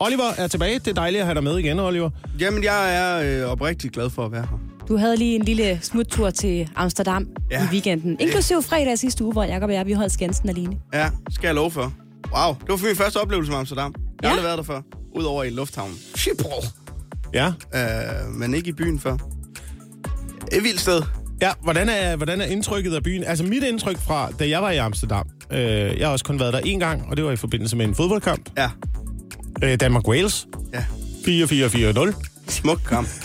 Oliver er tilbage. Det er dejligt at have dig med igen, Oliver. Jamen, jeg er øh, oprigtig glad for at være her. Du havde lige en lille smuttur til Amsterdam Ja. i weekenden. Inklusive fredag sidste uge, hvor Jacob og jeg, vi holdt Skansen alene. Ja, skal jeg love for. Wow, det var min første oplevelse med Amsterdam. Jeg har Ja. aldrig været der før. Udover i lufthavnen. Schiphol. Ja. Øh, men ikke i byen før. Et vildt sted. Ja, hvordan er, hvordan er indtrykket af byen? Altså mit indtryk fra, da jeg var i Amsterdam, øh, jeg har også kun været der én gang, og det var i forbindelse med en fodboldkamp. Ja, Øh, Danmark-Wales. ja. 4-4-4-0. Smuk kamp.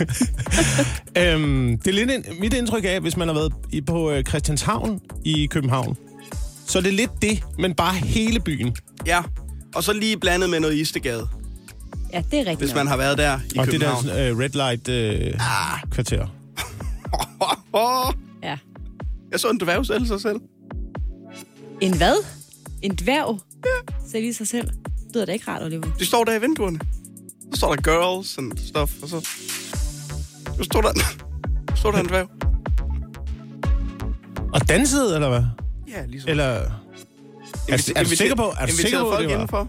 Øhm, det er lidt en, mit indtryk af, hvis man har været i, på øh, Christianshavn i København, så er det lidt det, men bare hele byen. ja. Og så lige blandet med noget Istegade, Ja, det er rigtigt. hvis man har været der i og det København. der øh, red light øh, kvarter. Ja. Jeg så en dværg selv sig selv. En hvad? En dværg? Ja. I sig selv. Det lyder da ikke rart, Oliver. De står der i vinduerne. Så står der girls and stuff, og så... Så står der, så står der en dværg. Og dansede, eller hvad? Ja, ligesom. Eller... Er, Inviter- er du sikker på, er du sikker på, folk det var, indenfor?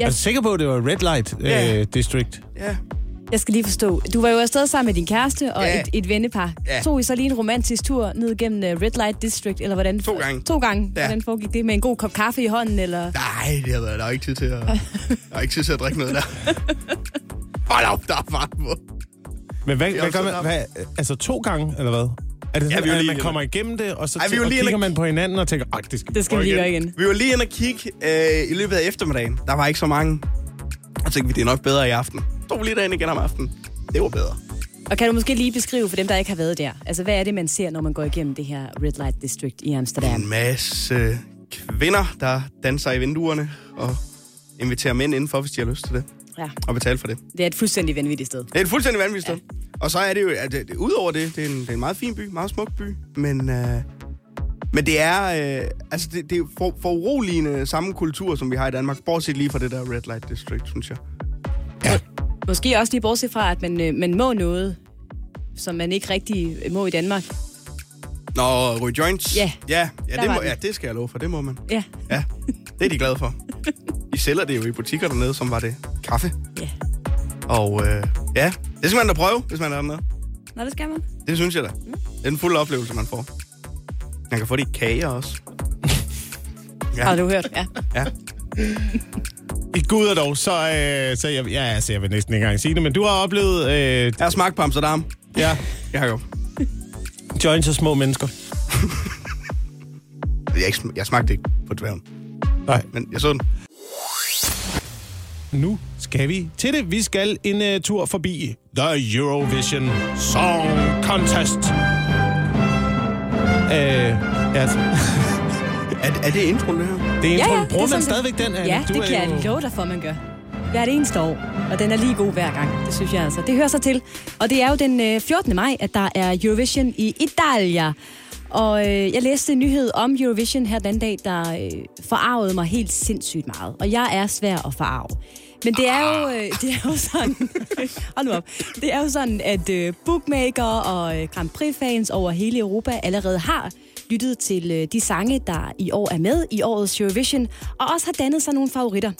er du sikker på, at det var Red Light øh, Ja. District? Ja. Jeg skal lige forstå. Du var jo afsted sammen med din kæreste og Ja. et, et vennepar. Ja. Tog I så lige en romantisk tur ned gennem uh, Red Light District, eller hvordan? To gange. To gange. Ja. Hvordan foregik det? Med en god kop kaffe i hånden, eller? Nej, det har været, der er ikke tid til at, der er ikke tid til at drikke noget der. Hold op, der er fart på. Men hvad, hvad gør man? Hvad, altså to gange, eller hvad? Er det Ja, sådan, vi var at man kommer igennem det, og så Ej, vi var og lige kigger man på hinanden og tænker, det skal, Det skal vi lige gøre igen. Vi var lige inde og kigge øh, i løbet af eftermiddagen. Der var ikke så mange. Og tænkte vi, det er nok bedre i aften. Vi lige derinde igen om aftenen. Det var bedre. Og kan du måske lige beskrive for dem, der ikke har været der? Altså, hvad er det, man ser, når man går igennem det her Red Light District i Amsterdam? En masse kvinder, der danser i vinduerne og inviterer mænd indenfor, hvis de har lyst til det. Ja, Og betale for det. det er et fuldstændig vanvittigt sted. Det er et fuldstændig vanvittigt sted. Og så er det jo, at det, det, udover det, det er, en, det er en meget fin by, meget smuk by, men, øh, men det er, øh, altså det, det er for, for uroligende samme kultur, som vi har i Danmark, bortset lige fra det der Red Light District, synes jeg. Måske også lige bortset fra, at man, øh, man må noget, som man ikke rigtig må i Danmark. Nå, ryge joints? Ja, Ja, ja, det må, ja, det skal jeg love for, det må man. Ja. Ja, det er de glade for. I sælger det jo i butikker dernede, som var det kaffe. ja. Og øh, ja, det skal man da prøve, hvis man er dernede. Nå, det skal man. Det synes jeg da. Det er en fuld oplevelse, man får. Man kan få det i kager også. Ja. Har du hørt? Ja. Ja. I Gud og dog, så, øh, så jeg, ja, altså, jeg vil næsten ikke engang sige det, men du har oplevet øh, Jeg har smagt på Amsterdam. ja, Jakob. joints og små mennesker. Jeg, har ikke jeg smagte ikke på dværgen, Nej. men jeg så den. Nu skal vi til det. Vi skal en uh, tur forbi The Eurovision Song Contest. Øh, ja, Er, er det introen, det her? Det er Ja, intro. ja, det er Bruger man stadigvæk den? Anne? Ja, Du det kan jeg jo- love dig for, man gør. Hvert eneste år, og den er lige god hver gang. Det synes jeg altså. Det hører sig til. Og det er jo den øh, 14. maj, at der er Eurovision i Italia. Og øh, jeg læste en nyhed om Eurovision her den dag, der øh, forarvede mig helt sindssygt meget. Og jeg er svær at forarve. Men det er jo, øh, det er jo sådan, hold nu op, det er jo sådan, at øh, bookmaker og øh, Grand Prix-fans over hele Europa allerede har lyttet til øh, de sange, der i år er med i årets Eurovision, og også har dannet sig nogle favoritter.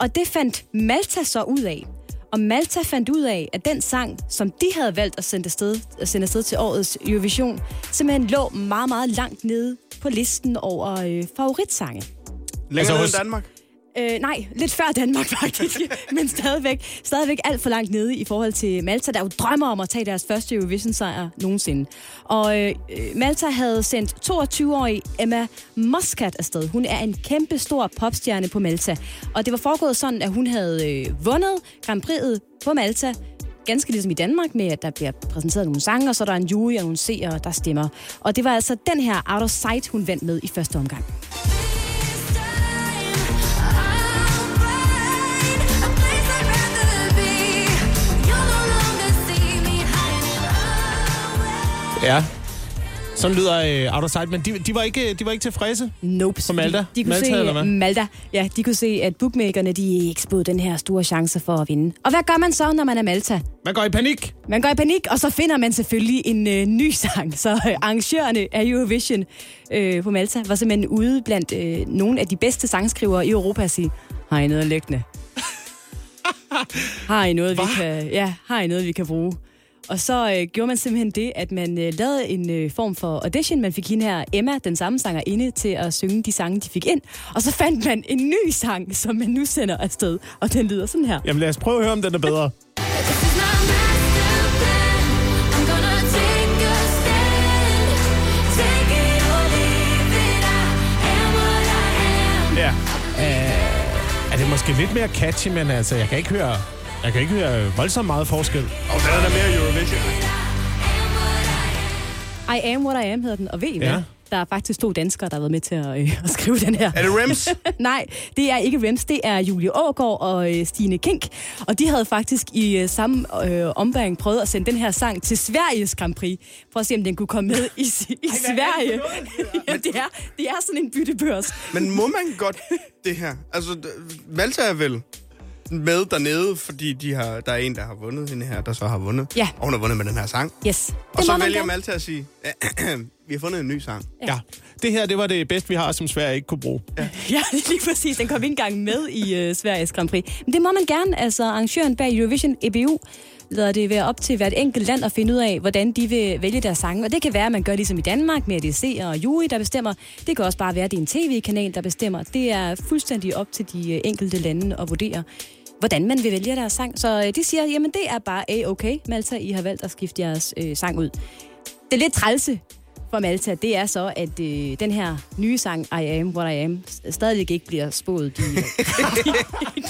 Og det fandt Malta så ud af. Og Malta fandt ud af, at den sang, som de havde valgt at sende afsted, at sende afsted til årets Eurovision, simpelthen lå meget, meget langt nede på listen over øh, favoritsange. Længere Altså altså, hos- end Danmark. Øh, nej, lidt før Danmark faktisk, men stadigvæk, stadigvæk alt for langt nede i forhold til Malta, der jo drømmer om at tage deres første Eurovision-sejr nogensinde. Og øh, øh Malta havde sendt 22-årige Emma Muscat afsted. Hun er en kæmpe stor popstjerne på Malta. Og det var foregået sådan, at hun havde øh, vundet Grand Prix'et på Malta, ganske ligesom i Danmark, med at der bliver præsenteret nogle sange, og så er der en jury og nogle seere, der stemmer. Og det var altså den her Out of Sight, hun vandt med i første omgang. Ja. Sådan lyder uh, Out of Sight, men de, de, var ikke, de var ikke tilfredse. Nope. På Malta? De, de kunne Malta, se, eller hvad? Malta. Ja, de kunne se, at bookmakerne de ikke spåede den her store chance for at vinde. Og hvad gør man så, når man er Malta? Man går i panik. Man går i panik, og så finder man selvfølgelig en øh, ny sang. Så øh, arrangørerne af Eurovision øh, på Malta var simpelthen ude blandt øh, nogle af de bedste sangskrivere i Europa at sige, har I noget liggende? har I noget, vi kan, ja, har I noget, vi kan bruge? Og så øh, gjorde man simpelthen det, at man øh, lavede en øh, form for audition. Man fik hende her, Emma, den samme sanger, inde til at synge de sange, de fik ind. Og så fandt man en ny sang, som man nu sender afsted. Og den lyder sådan her. Jamen lad os prøve at høre, om den er bedre. Ja. Øh, er det måske lidt mere catchy, men altså, jeg kan ikke høre, jeg kan ikke høre voldsomt meget forskel. Og den er der mere Eurovision. I am what I am hedder den. Og ved I hvad? Ja. Der er faktisk to danskere, der har været med til at, øh, at skrive den her. Er det Rems? Nej, det er ikke Rems, det er Julie Ågaard og øh, Stine Kink. Og de havde faktisk i øh, samme øh, ombæring prøvet at sende den her sang til Sveriges Grand Prix, for at se, om den kunne komme med i, i Sverige. ja, det, er, det er sådan en byttebørs. Men må man godt det her? Altså, Malta er vel med dernede, fordi de har, der er en, der har vundet hende her, der så har vundet. Ja. Og hun har vundet med den her sang. Yes. Det Og så vælger. Malta at sige, vi har fundet en ny sang. Ja. Det her, det var det bedste, vi har, som Sverige ikke kunne bruge. Ja. Ja, lige præcis. Den kom ikke engang med i øh, Sveriges Grand Prix. Men det må man gerne. Altså, arrangøren bag Eurovision, EBU, lader det være op til hvert enkelt land at finde ud af, hvordan de vil vælge deres sange. Og det kan være, at man gør ligesom i Danmark, med seere og jury, der bestemmer. Det kan også bare være, at det er en tv-kanal, der bestemmer. Det er fuldstændig op til de øh, enkelte lande at vurdere hvordan man vil vælge deres sang. Så øh, de siger, jamen det er bare A-okay, Malta, I har valgt at skifte jeres øh, sang ud. Det lidt trælse for Malta, det er så, at øh, den her nye sang, I Am What I Am, stadig ikke bliver spået de, de,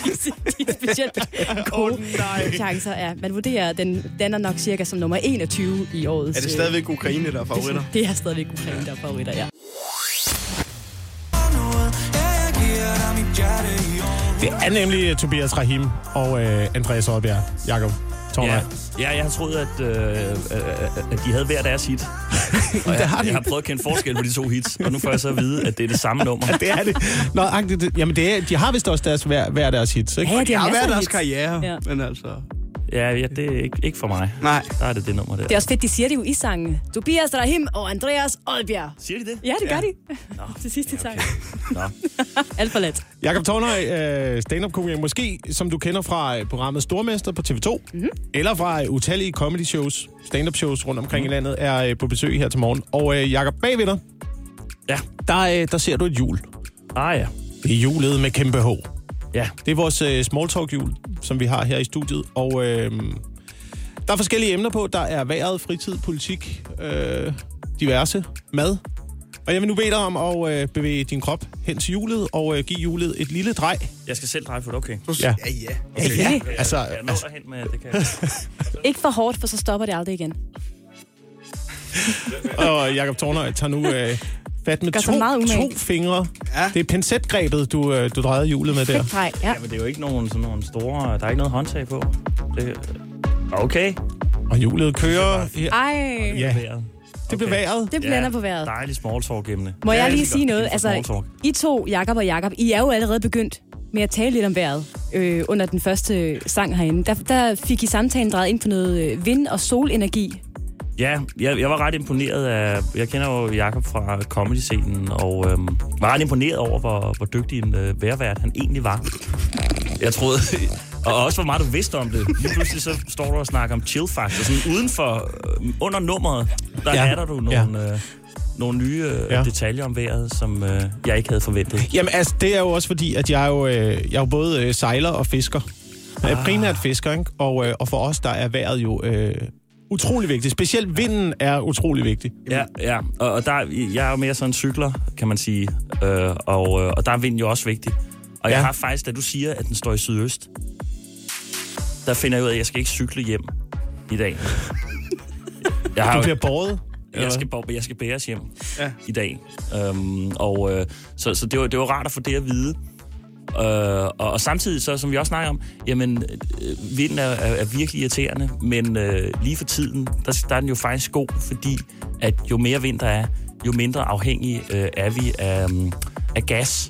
de, de specielt gode oh, chancer. Ja, man vurderer, at den, den er nok cirka som nummer 21 i årets... Er det øh, stadigvæk Ukraine, der er favoritter? Det er stadigvæk Ukraine, der er favoritter, ja. Det er nemlig Tobias Rahim og uh, Andreas Oddbjerg. Jakob Torner. Ja, ja, jeg har troet, at, øh, øh, at de havde hver deres hit. Og jeg, har de jeg har prøvet at kende forskel på de to hits, og nu får jeg så at vide, at det er det samme nummer. Det er det. Nå, det- jamen det er, de har vist også deres, hver, hver deres hits, ikke? Ja, ja, De har af deres hits. karriere, Ja. men altså... Ja, ja det er ikke, ikke for mig. Nej. Der er det det nummer der. Det er også fedt, de siger det jo i sangen. Tobias Rahim og Andreas Oddbjerg. Siger de det? Ja, det gør Ja. de. Til sidst i sangen. Nå. Alt for let. Jakob Tornøj, øh, stand-up-komiker, måske som du kender fra øh, programmet Stormester på TV2, mm-hmm. eller fra øh, utallige comedy shows, stand-up shows rundt omkring mm-hmm. i landet, er på besøg her til morgen. Og øh, Jakob, bagved dig, Ja. der, øh, der ser du et hjul. Ah ja. Det er hjulet med kæmpe H. Ja. Det er vores øh, small talk hjul, som vi har her i studiet. Og øh, der er forskellige emner på. Der er vejret, fritid, politik, øh, diverse, mad. Og jeg vil nu bede dig om at øh, bevæge din krop hen til hjulet og øh, give hjulet et lille drej. Jeg skal selv dreje for det, okay. Ja. Ja, ja. Ja, ja. Altså, Jeg når altså, derhen med, det kan jeg. Ikke for hårdt, for så stopper det aldrig igen. og Jakob Torner tager nu øh, fat med to, to fingre. Ja. Det er pincetgrebet, du, øh, du drejede hjulet med der. Fedt drej, ja. Ja, men det er jo ikke nogen, sådan nogle store... Der er ikke noget håndtag på. Det, okay. Og hjulet kører. Her. Ej, Ja, det blev vejret. det blander på vejret. Dejlig small talk emne. Må jeg Ja, lige det er sige noget? Altså. I to, Jakob og Jakob, I er jo allerede begyndt med at tale lidt om vejret øh, under den første sang herinde. Der, der fik I samtalen drejet ind på noget øh, vind- og solenergi. Ja, jeg, jeg var ret imponeret af... Jeg kender jo Jakob fra comedy-scenen, og øhm, var ret imponeret over, hvor, hvor dygtig en øh, vejrvært han egentlig var. Jeg troede... Og også hvor meget du vidste om det. Lige pludselig så står du og snakker om chill factor. Sådan uden for... Øh, under nummeret, der Ja. ja. er du nogle... Øh, nogle nye øh, Ja. ja. detaljer om vejret, som øh, jeg ikke havde forventet. Jamen altså, det er jo også fordi, at jeg er jo, øh, jeg er jo både øh, sejler og fisker. Jeg er primært fisker, ikke? Og, øh, og for os, der er vejret jo øh, utrolig vigtigt. Specielt vinden er utrolig vigtig. Ja, ja. Og, og der, jeg er jo mere sådan en cykler, kan man sige. Øh, og, øh, og der er vinden jo også vigtig. Og Ja. jeg har faktisk, da du siger, at den står i sydøst, der finder jeg ud af, at jeg skal ikke cykle hjem i dag. Jeg, har, Du bliver båret. jeg, skal, bo- jeg skal bæres hjem Ja. i dag. Um, og øh, så, så det, var, det var rart at få det at vide. Øh, og, og samtidig, så, som vi også snakker om, jamen, øh, vinden er, er, er virkelig irriterende, men øh, lige for tiden, der, der er den jo faktisk god, fordi at jo mere vind der er, jo mindre afhængig øh, er vi af, øh, af gas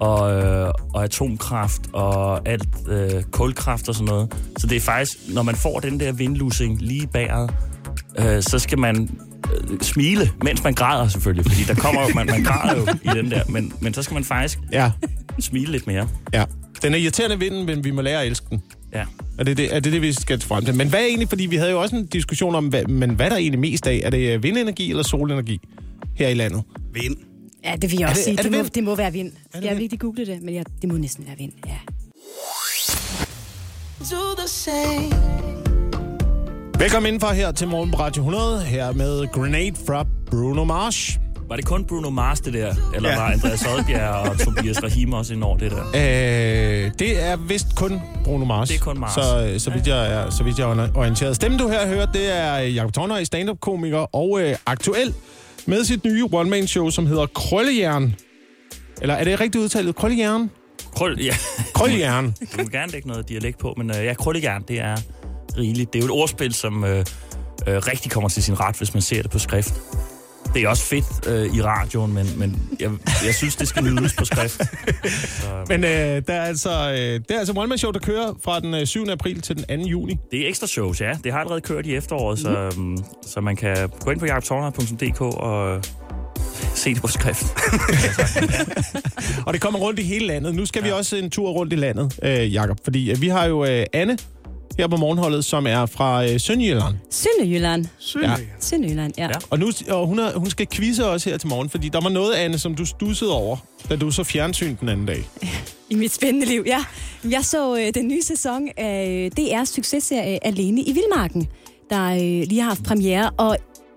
og, øh, og atomkraft og alt øh, kulkraft og sådan noget. Så det er faktisk, når man får den der vindlusing lige bagad, øh, så skal man øh, smile, mens man græder selvfølgelig, fordi der kommer jo, man, man græder jo i den der, men, men så skal man faktisk Ja, smile lidt mere. ja. Den er irriterende vinden, men vi må lære at elske den. Ja. Er det det, er det det, vi skal frem til? Men hvad er egentlig, fordi vi havde jo også en diskussion om, hvad, men hvad er der egentlig mest af? Er det øh, vindenergi eller solenergi her i landet? Vind. Ja, det vil jeg også det- sige. er Det, det må, vind? det må være vind. det Jeg vil vind? ikke google det, men jeg, det må næsten være vind, ja. Velkommen indenfor her til Morgen på Radio 100, her med Grenade fra Bruno Mars. Var det kun Bruno Mars, det der? Eller Ja. var Andreas Oddbjerg og Tobias Rahim også ind over det der? Øh, det er vist kun Bruno Mars. Det er kun Mars. Så, øh, så, vidt jeg er, så vidt jeg er orienteret. Stemmen, du her hører, det er Jacob Torner, stand-up-komiker og øh, aktuel med sit nye one-man-show, som hedder Krøllejern. Eller er det rigtigt udtalt? Krøllejern? Krøl, ja. Krøllejern. Du vil gerne lægge noget dialekt på, men øh, ja, krøllegern, det er rigeligt. Det er jo et ordspil, som øh, øh, rigtig kommer til sin ret, hvis man ser det på skrift. Det er også fedt øh, i radioen, men, men jeg, jeg synes, det skal nydes på skrift. Så, Men øh, der er altså, øh, det er altså one-man-show, der kører fra den øh, 7. april til den 2. juni. det er ekstra shows, ja. Det har allerede kørt i efteråret, så, um, så man kan gå ind på jagttorner.dk og se det på skrift. Og det kommer rundt i hele landet. Nu skal ja. vi også en tur rundt i landet, øh, Jakob. Fordi øh, vi har jo øh, Anne her på morgenholdet, som er fra øh, Sønderjylland. Sønderjylland. Sønderjylland. Ja. Sønderjylland, ja. Ja. ja. Og, nu, og hun, er, hun skal quizze os her til morgen, fordi der var noget, Anne, som du stussede over, da du så fjernsyn den anden dag. I mit spændende liv, ja. Jeg så øh, den nye sæson af øh, DR's successerie Alene i Vildmarken, der øh, lige har haft premiere. Og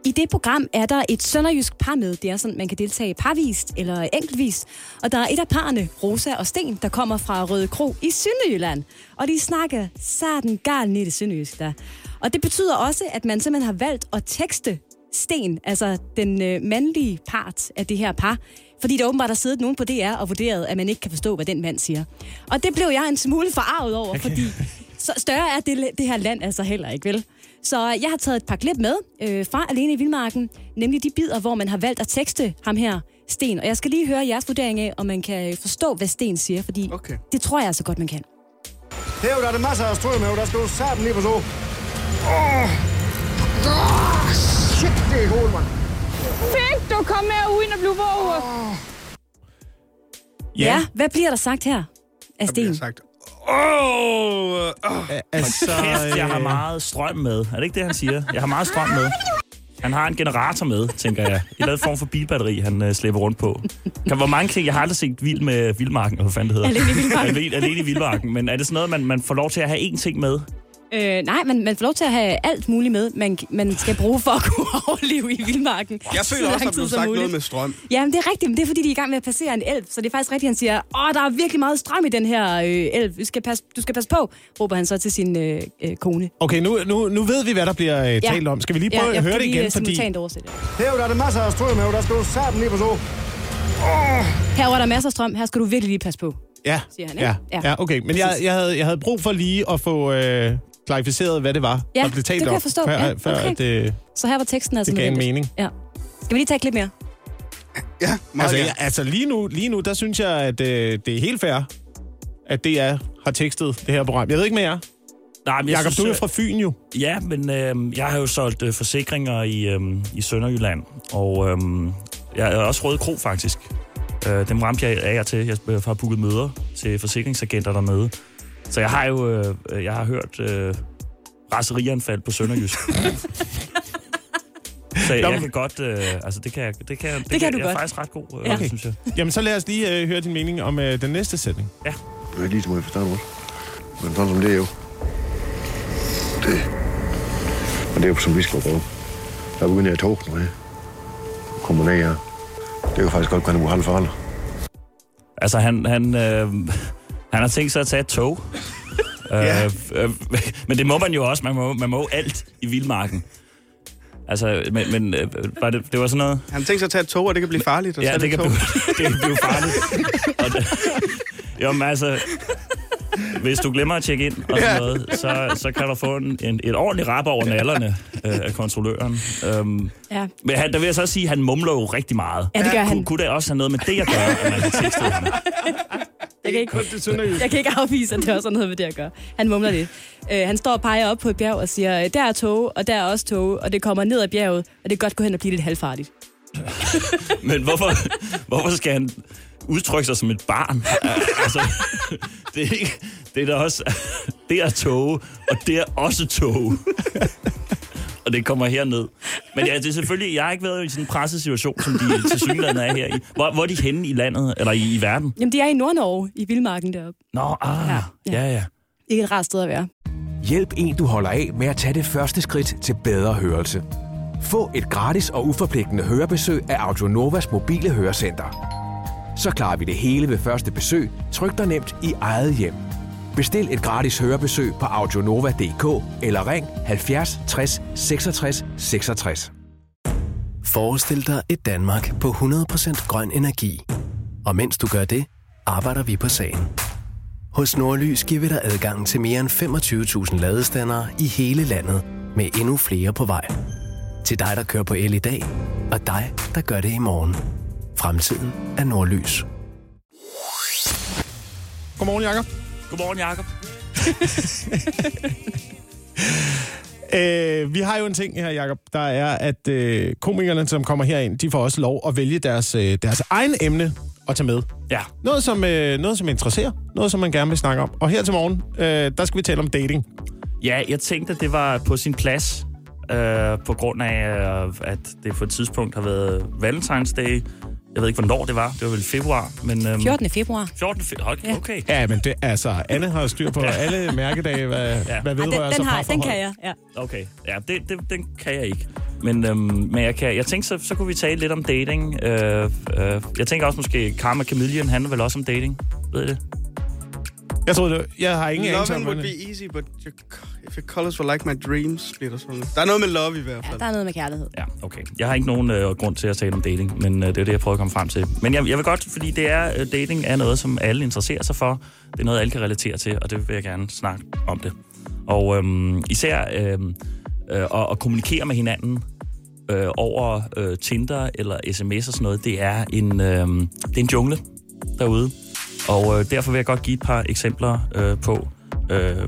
i det program er der et sønderjysk par med. Det er sådan, man kan deltage parvist eller enkeltvist. Og der er et af parerne, Rosa og Sten, der kommer fra Røde Kro i Sønderjylland. Og de snakker sådan galt i det sønderjysk der. Og det betyder også, at man simpelthen har valgt at tekste Sten, altså den øh, mandlige part af det her par, fordi der åbenbart har siddet nogen på DR og vurderet, at man ikke kan forstå, hvad den mand siger. Og det blev jeg en smule forarvet over, okay. fordi så større er det, det her land altså heller ikke, vel? Så jeg har taget et par klip med øh, fra Alene i Vildmarken, nemlig de bidder, hvor man har valgt at tekste ham her, Sten. Og jeg skal lige høre jeres vurdering af, om man kan forstå, hvad Sten siger, fordi Okay. det tror jeg altså godt, man kan. Her der er det masser af strøm her, der skal du sætte lige på så. Shit, det er hovedet, mand. Fik du kom med uden at blive våget? Ja. ja, hvad bliver der sagt her af Der bliver Sten? sagt, åh, oh, Altså, Kæft, jeg har øh, meget strøm med. Er det ikke det, han siger? Jeg har meget strøm med. Han har en generator med, tænker jeg. En eller form for bilbatteri, han øh, slæber rundt på. Kan, hvor mange ting, jeg har aldrig set vild med Vildmarken, eller hvad fanden det hedder. Alene i Vildmarken. Alene, alene i Vildmarken. Men er det sådan noget, man, man får lov til at have én ting med? Øh, nej, man, man får lov til at have alt muligt med, man, man skal bruge for at kunne overleve i vildmarken. jeg føler også, der blev tid som sagt muligt. noget med strøm. Jamen, det er rigtigt, men det er fordi, de er i gang med at passere en elv. Så det er faktisk rigtigt, han siger, åh, der er virkelig meget strøm i den her øh, elv. Du skal, passe, du skal passe på, råber han så til sin øh, øh, kone. Okay, nu, nu, nu ved vi, hvad der bliver øh, Ja. talt om. Skal vi lige prøve jeg at høre det igen? øh, Fordi. Her der er det masser af strøm her, der skal du sætte lige på så. Her var der masser af strøm, her skal du virkelig lige passe på. ja, siger han, ikke? ja, Ja. ja, okay. Men jeg, jeg, havde, jeg havde brug for lige at få øh, klarificeret, hvad det var, Ja, der blev talt det kan om, jeg forstå. før, Ja, før okay. øh, Så her var teksten altså det gav en nødvendig. mening. Ja. Skal vi lige tage et klip mere? Ja, meget Altså, gerne. altså lige, nu, lige nu, der synes jeg, at øh, det er helt fair, at DR har tekstet det her program. Jeg ved ikke med jer. Nej, men jeg Jakob, synes, du er fra Fyn jo. øh, Ja, men øh, jeg har jo solgt øh, forsikringer i, øh, i Sønderjylland, og øh, jeg er også Røde Kro faktisk. Øh, dem ramte jeg af og til. Jeg øh, har booket møder til forsikringsagenter dernede. Så jeg har jo øh, jeg har hørt øh, raserianfald på Sønderjysk. Så jeg, jeg men- kan godt, øh, altså det kan, jeg- det kan, det, kan du jeg er godt. faktisk ret god, øh, Ja. okay. synes jeg. Jamen, så lad os lige øh, høre din mening om øh, den næste sætning. Det er ikke lige så meget forstand også. Men sådan som det er jo. Det. Og det er jo som vi skal prøve. Der begynder jeg at tog nu her. Kommer ned her. Det er jo faktisk godt, at han er uhalde for alle. Altså, han, han, øh, han har tænkt sig at tage et tog. Ja. øh, øh, men det må man jo også. Man må, man må alt i vildmarken. Altså, men, men øh, var det, det var sådan noget... Han tænkte sig at tage et tog, og det kan blive farligt. At Ja, tage det kan, blive, det kan blive farligt. Og det, jo, men altså... Hvis du glemmer at tjekke ind og sådan noget, så, så kan du få en, en, et ordentligt rap over nallerne øh, af kontrolløren. Øhm, Ja. men han, der vil jeg så sige, at han mumler jo rigtig meget. Ja, det gør han. Kunne, kunne det også have noget med det at gøre, at man har tekstet ham? Jeg kan, ikke, jeg kan ikke afvise, at det også har noget med det at gøre. Han mumler lidt. Uh, han står og peger op på et bjerg og siger, der er tog, og der er også tog, og det kommer ned ad bjerget, og det kan godt gå hen og blive lidt halvfartigt. Men hvorfor, hvorfor skal han udtrykke sig som et barn. altså, det er, ikke, det er da også... Det er tog, og det er også tog. og det kommer herned. Men ja, det er selvfølgelig... Jeg har ikke været i sådan en presset situation, som de til synligheden er her i. Hvor, hvor er de henne i landet, eller i, i verden? Jamen, de er i Nordnorge, i Vildmarken deroppe. Nå, ah, Ja, ja, ja. ja. ja. Ikke et rart sted at være. Hjælp en, du holder af med at tage det første skridt til bedre hørelse. Få et gratis og uforpligtende hørebesøg af Audionovas mobile hørecenter. Så klarer vi det hele ved første besøg, tryk dig nemt i eget hjem. Bestil et gratis hørebesøg på audionova.dk eller ring 70 60 66 66. Forestil dig et Danmark på 100% grøn energi. Og mens du gør det, arbejder vi på sagen. Hos Nordlys giver vi dig adgang til mere end 25.000 ladestandere i hele landet, med endnu flere på vej. Til dig, der kører på el i dag, og dig, der gør det i morgen. Fremtiden er Nordlys. Godmorgen, Jacob. Godmorgen, Jacob. Øh, vi har jo en ting her, Jacob, der er, at øh, komikerne, som kommer herind, de får også lov at vælge deres, øh, deres egen emne at tage med. Ja, Noget som, øh, noget, som interesserer. Noget, som man gerne vil snakke om. Og her til morgen, øh, der skal vi tale om dating. Ja, jeg tænkte, at det var på sin plads, øh, på grund af, øh, at det på et tidspunkt har været Valentine's Day. Jeg ved ikke, hvornår det var. Det var vel februar. Men, øhm, 14. februar. 14. februar. Okay. okay. Ja, men det, altså, Anne har styr på alle mærkedage, hvad, ja. hvad Ja, vedrører den, sig den, har, den kan jeg, ja. Okay, ja, det, det, den kan jeg ikke. Men, øhm, men jeg, kan, jeg tænkte, så, så kunne vi tale lidt om dating. Øh, øh, jeg tænker også måske, Karma Chameleon handler vel også om dating. Ved I det? Jeg troede, det, jeg har ingen anelse om, Loving would be easy, but your, if your colors were like my dreams, bliver der sådan. Der er noget med love i hvert ja. fald. Der er noget med kærlighed. Ja, okay. Jeg har ikke nogen øh, grund til at tale om dating, men øh, det er det, jeg prøver at komme frem til. Men jeg, jeg vil godt, fordi det er, øh, dating er noget, som alle interesserer sig for. Det er noget, alle kan relatere til, og det vil jeg gerne snakke om det. Og øhm, især øhm, øh, at, at kommunikere med hinanden øh, over øh, Tinder eller sms og sådan noget, det er en, øh, det er en jungle derude. Og øh, derfor vil jeg godt give et par eksempler øh, på, øh,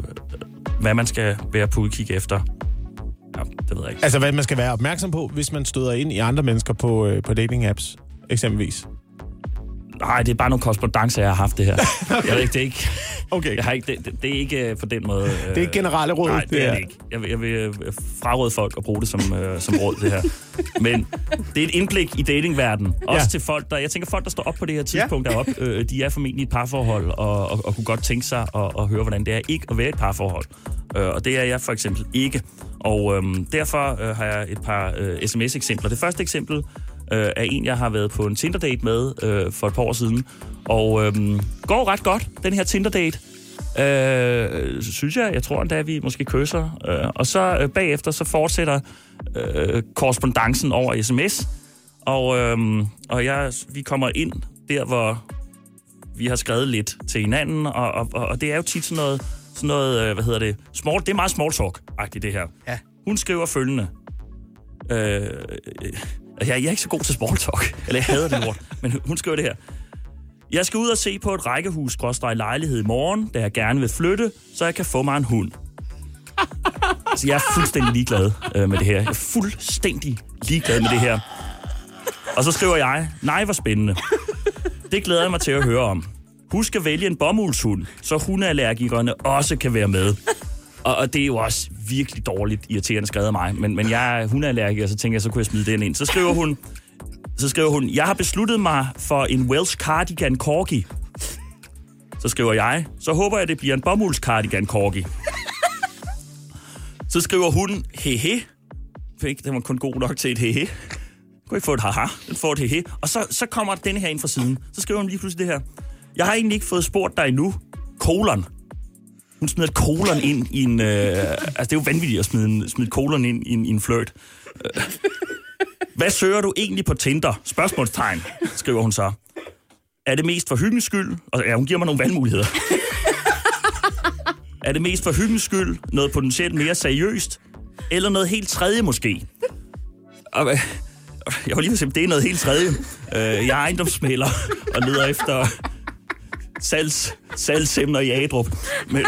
hvad man skal være på udkig efter. Ja, det ved jeg ikke. Altså, hvad man skal være opmærksom på, hvis man støder ind i andre mennesker på, øh, på dating-apps, eksempelvis. Nej, det er bare nogle korrespondencer, jeg har haft det her. Jeg ved ikke, det er ikke, Okay. jeg har ikke, det, det, det er ikke øh, på den måde... Øh, Det er ikke generelle råd. Nej, det er det ikke. Jeg vil, jeg vil øh, fraråde folk at bruge det som, øh, som råd, det her. Men det er et indblik i datingverdenen. Også Ja. til folk, der... Jeg tænker, folk, der står op på det her tidspunkt ja. deroppe, øh, de er formentlig i et parforhold, og, og, og kunne godt tænke sig at, at høre, hvordan det er ikke at være i et parforhold. Øh, og det er jeg for eksempel ikke. Og øhm, derfor øh, har jeg et par øh, sms-eksempler. Det første eksempel øh, er en, jeg har været på en Tinder-date med øh, for et par år siden. Og øhm, går ret godt, den her Tinder-date. Øh, synes jeg, jeg tror endda, at vi måske kysser. Øh, og så øh, bagefter, så fortsætter øh, korrespondancen over sms. Og, øh, og jeg, vi kommer ind der, hvor vi har skrevet lidt til hinanden. Og, og, og det er jo tit sådan noget, sådan noget øh, hvad hedder det, small, det er meget small talk-agtigt det her. Ja. Hun skriver følgende. Øh, og jeg, jeg er ikke så god til small talk, eller jeg hader det ord, men hun skriver det her. Jeg skal ud og se på et rækkehus lejlighed i morgen, da jeg gerne vil flytte, så jeg kan få mig en hund. Så jeg er fuldstændig ligeglad øh, med det her. Jeg er fuldstændig ligeglad med det her. Og så skriver jeg, nej, hvor spændende. Det glæder jeg mig til at høre om. Husk at vælge en bomuldshund, så hundeallergikerne også kan være med. Og, og det er jo også virkelig dårligt irriterende skrevet af mig. Men, men jeg er hundeallergiker, så tænker jeg, så kunne jeg smide den ind. Så skriver hun, så skriver hun, jeg har besluttet mig for en Welsh Cardigan Corgi. Så skriver jeg, så håber jeg, det bliver en bomulds Cardigan Corgi. Så skriver hun, hehe. Fik, den var kun god nok til et hehe. Kunne ikke få et haha, den får et hehe. Og så, så kommer den her ind fra siden. Så skriver hun lige pludselig det her. Jeg har egentlig ikke fået spurgt dig endnu. Kolon. Hun smider et kolon ind i en... Øh, altså, det er jo vanvittigt at smide, en, smide kolon ind i en, i en flirt. Øh, Hvad søger du egentlig på Tinder? Spørgsmålstegn, skriver hun så. Er det mest for hyggens skyld? Og ja, hun giver mig nogle valgmuligheder. er det mest for hyggens skyld? Noget potentielt mere seriøst? Eller noget helt tredje måske? Og, øh, jeg var lige ved at sige, det er noget helt tredje. Øh, jeg er ejendomsmælder og leder efter salgs, salgsemner i Adrup. Men,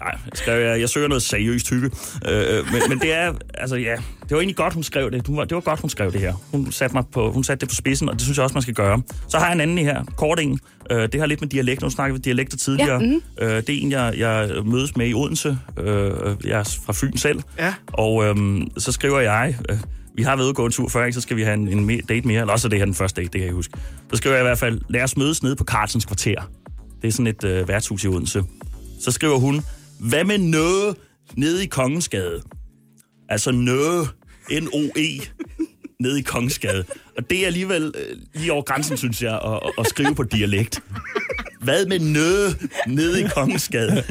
Nej, jeg, skrev, jeg, jeg søger noget seriøst hygge. Øh, men, men det er, altså ja, det var egentlig godt, hun skrev det. Hun var, det var godt, hun skrev det her. Hun satte, mig på, hun satte det på spidsen, og det synes jeg også, man skal gøre. Så har jeg en anden i her, kort en. Øh, det har lidt med dialekt. Nu snakker vi dialekter tidligere. Ja, mhm. øh, det er en, jeg, jeg mødes med i Odense. Øh, jeg er fra Fyn selv. Ja. Og øhm, så skriver jeg, øh, vi har været ude en tur før, ikke? så skal vi have en, en date mere, eller også er det her den første date, det kan jeg huske. Så skriver jeg i hvert fald, lad os mødes nede på Carlsens Kvarter. Det er sådan et øh, værtshus i Odense. Så skriver hun, hvad med noget nede i Kongensgade? Altså noget, N-O-E, nede i Kongensgade. Og det er alligevel øh, lige over grænsen, synes jeg, at, at, at skrive på dialekt. Hvad med noget nede i Kongensgade?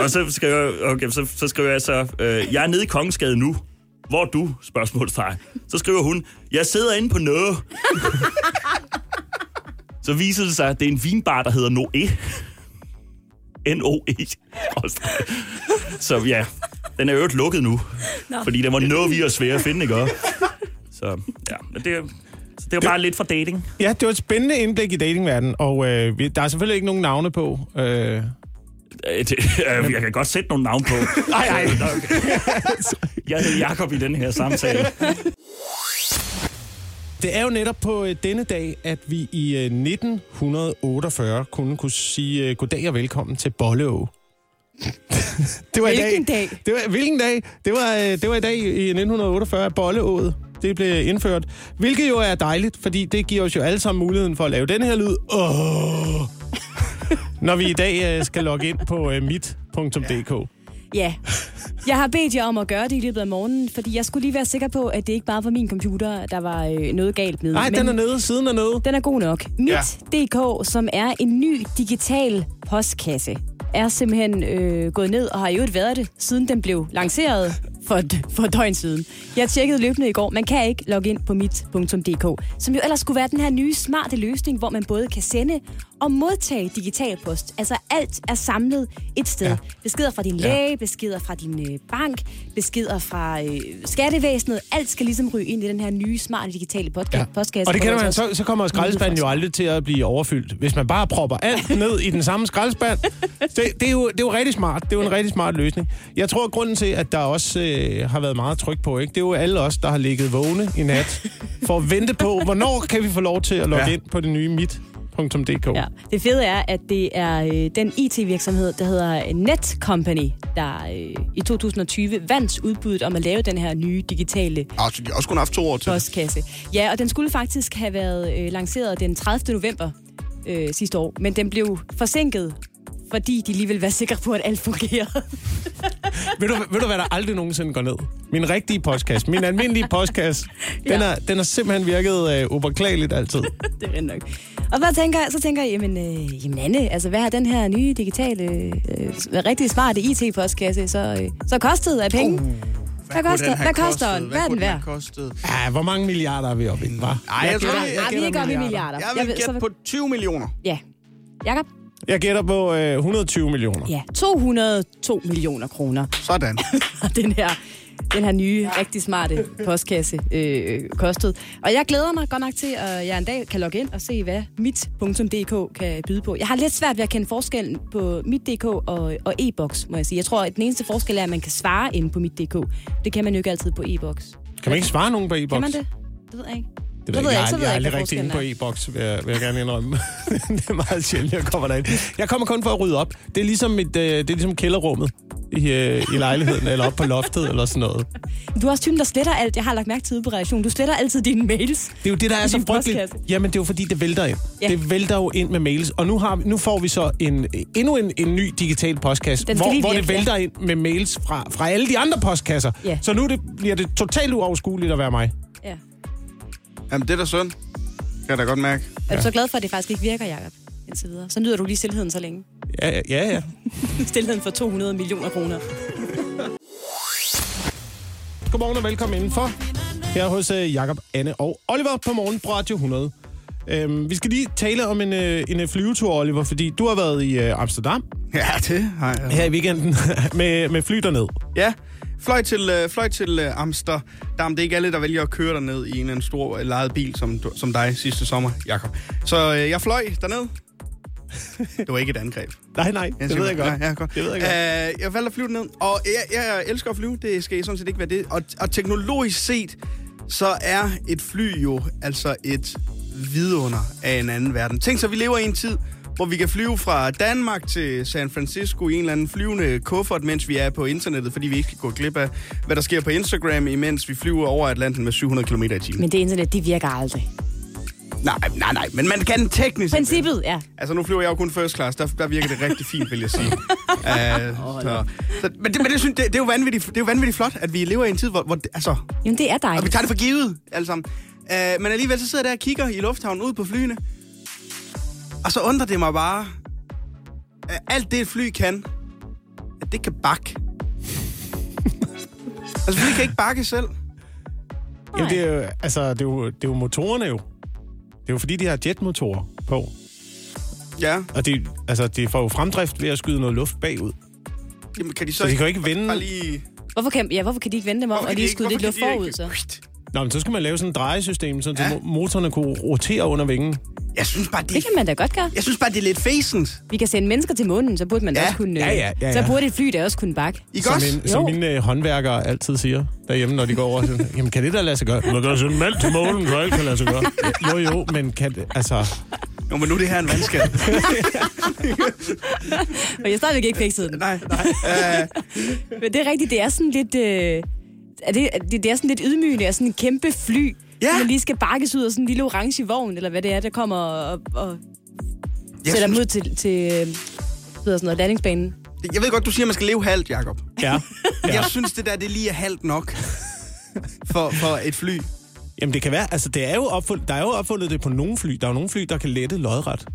Og så skriver jeg, okay, så, så skriver jeg så, øh, jeg er nede i Kongensgade nu. Hvor er du? Spørgsmålstegn. Så skriver hun, jeg sidder inde på noget. så viser det sig, at det er en vinbar, der hedder Noe. N-O-E. Så ja, den er jo øvrigt lukket nu. Nå. Fordi den var noget, vi er svære at finde, ikke også? Så ja, men det, er- så det er jo bare lidt for dating. Ja, det var et spændende indblik i datingverdenen, og øh, der er selvfølgelig ikke nogen navne på. Øh, det, øh, jeg kan godt sætte nogle navn på. Nej, nej. Jeg hedder Jakob i den her samtale. Det er jo netop på øh, denne dag, at vi i øh, 1948 kunne, kunne sige øh, goddag og velkommen til Bolleå. det var i Hvilken dag? Det var, hvilken dag? Det var, øh, det var i dag i 1948, at Bolleået det blev indført. Hvilket jo er dejligt, fordi det giver os jo alle sammen muligheden for at lave den her lyd. Åh! Når vi i dag øh, skal logge ind på øh, mit.dk. Ja. Jeg har bedt jer om at gøre det i løbet af morgenen, fordi jeg skulle lige være sikker på, at det ikke bare var min computer, der var øh, noget galt med. Nej, den er nede, siden er nede. den er god nok. Mit.dk, som er en ny digital postkasse, er simpelthen øh, gået ned og har i øvrigt været det, siden den blev lanceret for et, for et døgn siden. Jeg tjekkede løbende i går. Man kan ikke logge ind på mit.dk, som jo ellers skulle være den her nye smarte løsning, hvor man både kan sende og modtage digital post. Altså alt er samlet et sted. Ja. Beskeder fra din læge, beskeder fra din øh, bank, beskeder fra øh, skattevæsenet. Alt skal ligesom ryge ind i den her nye smarte digitale podca- Ja. postkasse. Og det kender der man, altså så, så kommer skraldespanden jo aldrig til at blive overfyldt. Hvis man bare propper alt ned i den samme skraldespand. Det, det, er jo, det er jo rigtig smart. Det er jo en rigtig smart løsning. Jeg tror, at grunden til, at der også øh, har været meget tryk på, ikke, det er jo alle os, der har ligget vågne i nat for at vente på, hvornår kan vi få lov til at logge Ja. ind på det nye mit.dk. Ja. Det fede er, at det er øh, den IT-virksomhed, der hedder Netcompany, der øh, i 2020 vandt udbuddet om at lave den her nye digitale Altså, de også kun haft to år til. postkasse. Ja, og den skulle faktisk have været øh, lanceret den 30. november øh, sidste år, men den blev forsinket, fordi de lige ville være sikre på, at alt fungerede. Ved, du, ved du, hvad der aldrig nogensinde går ned? Min rigtige postkasse. Min almindelige postkasse. Den, Ja. er, den har simpelthen virket øh, upåklageligt altid. det er nok. Og hvad tænker, jeg- så tænker jeg, jamen, øh, jamen Anne, altså hvad har den her nye digitale, øh, rigtig smarte IT-postkasse så, øh, så kostet af penge? Uh, hvad, koster, hvad koster den? Hvad er den værd? Kostet? Ja, hvor mange milliarder er vi oppe i, hva'? Ej, jeg, tror, Nej, jeg, nej, vi er ikke oppe i milliarder. jeg vil gætte på 20 millioner. Ja. Jakob? Jeg gætter på øh, 120 millioner. Ja, 202 millioner kroner. Sådan. Og den her, den her nye, rigtig smarte postkasse øh, kostede. Og jeg glæder mig godt nok til, at jeg en dag kan logge ind og se, hvad mit.dk kan byde på. Jeg har lidt svært ved at kende forskellen på mit.dk og, og e-boks, må jeg sige. Jeg tror, at den eneste forskel er, at man kan svare inde på mit.dk. Det kan man jo ikke altid på e-boks. Kan man ikke svare nogen på e-boks? Kan man det? Det ved jeg ikke. Det ved jeg, så jeg, jeg er ikke, aldrig rigtig inde på e-boks, vil jeg, vil jeg gerne indrømme. det er meget sjældent, jeg kommer derind. Jeg kommer kun for at rydde op. Det er ligesom, et, øh, det er ligesom kælderrummet i, øh, i lejligheden, eller op på loftet, eller sådan noget. Du er også typen, der sletter alt. Jeg har lagt mærke til på reaktion. Du sletter altid dine mails. Det er jo det, der er så frygteligt. postkasse. Jamen, det er jo fordi, det vælter ind. Ja. Ja. Det vælter jo ind med mails. Og nu, har, vi- nu får vi så en, endnu en, en ny digital postkasse, hvor, hvor det vælter ind med mails fra, fra alle de andre postkasser. Ja. Så nu det, bliver det totalt uoverskueligt at være mig. Ja. Jamen, det er da synd. Kan jeg da godt mærke. Er du så glad for, at det faktisk ikke virker, Jacob? Indtil videre. Så nyder du lige stillheden så længe. Ja, ja, ja. ja. Stillheden for 200 millioner kroner. Godmorgen og velkommen indenfor. Her hos øh, Jakob, Anne og Oliver på morgen på Radio 100. Øhm, vi skal lige tale om en, øh, en øh, flyvetur, Oliver, fordi du har været i øh, Amsterdam Ja, det har jeg. her i weekenden med, med fly derned. Ja, fløj til, øh, fløj til øh, Amsterdam. Det er ikke alle, der vælger at køre derned i en, anden stor øh, lejet bil, som, som dig sidste sommer, Jakob. Så øh, jeg fløj derned. Det var ikke et angreb. Nej, nej, det ved jeg godt. Ja, ja, godt. Det ved jeg godt. Uh, jeg valgte at flyve ned, og jeg, jeg elsker at flyve. Det skal sådan set ikke være det. Og, og teknologisk set, så er et fly jo altså et vidunder af en anden verden. Tænk så, vi lever i en tid, hvor vi kan flyve fra Danmark til San Francisco i en eller anden flyvende kuffert, mens vi er på internettet, fordi vi ikke skal gå glip af, hvad der sker på Instagram, imens vi flyver over Atlanten med 700 km i timen. Men det internet, det virker aldrig. Nej, nej, nej, men man kan teknisk... Princippet, ja. Altså, nu flyver jeg jo kun first class. Der, der virker det rigtig fint, vil jeg sige. uh, så, så, men det, men det, synes, det, det, er jo vanvittigt, det er jo vanvittigt flot, at vi lever i en tid, hvor... hvor altså, Jamen, det er og vi dejligt. tager det for givet, alle sammen. Uh, men alligevel så sidder jeg der og kigger i lufthavnen ud på flyene. Og så undrer det mig bare, at alt det et fly kan, at det kan bakke. altså, fly kan ikke bakke selv. Jamen, det er jo, altså, det er jo, det er jo motorerne jo. Det er jo fordi, de har jetmotorer på. Ja, Og de, altså, de får jo fremdrift ved at skyde noget luft bagud. Jamen, kan de så, Så de kan jo ikke vende... Bare lige... Hvorfor kan, ja, hvorfor kan de ikke vente dem om Hvorfor og de lige ikke- skyde lidt luft de forud, så? Nå, men så skal man lave sådan et drejesystem, så Ja. ja. motorerne kunne rotere under vingen. Jeg synes bare, det, Det kan man da godt gøre. jeg synes bare, det er lidt fæsent. Vi kan sende mennesker til månen, så burde man da Ja. også kunne... øh, Ja, ja, ja, Så ja. burde et fly da også kunne bakke. Ikke Som, en, som mine øh, håndværkere altid siger derhjemme, når de går over. Sådan, Jamen, kan det der lade sig gøre? Man kan sende mand til målen, så alt kan lade sig gøre. Jo, jo, men kan det, altså... Jo, men nu er det her en vandskade. Og jeg stadigvæk ikke fikset den. nej, nej. Uh, Men det er rigtigt, det er sådan lidt... Øh, er det, er det, det er sådan lidt ydmygende, at sådan en kæmpe fly, Ja. man lige skal bakkes ud af sådan en lille orange vogn, eller hvad det er, der kommer og, og jeg, sætter dem synes, ud til, til øh, hedder sådan noget, landingsbanen. jeg ved godt, du siger, at man skal leve halvt, Jacob. Ja. Ja. Jeg synes, det der det lige er halvt nok for, for et fly. Jamen, det kan være... Altså, det er jo opfundet, der er jo opfundet det på nogle fly. Der er jo nogle fly, der kan lette lodret.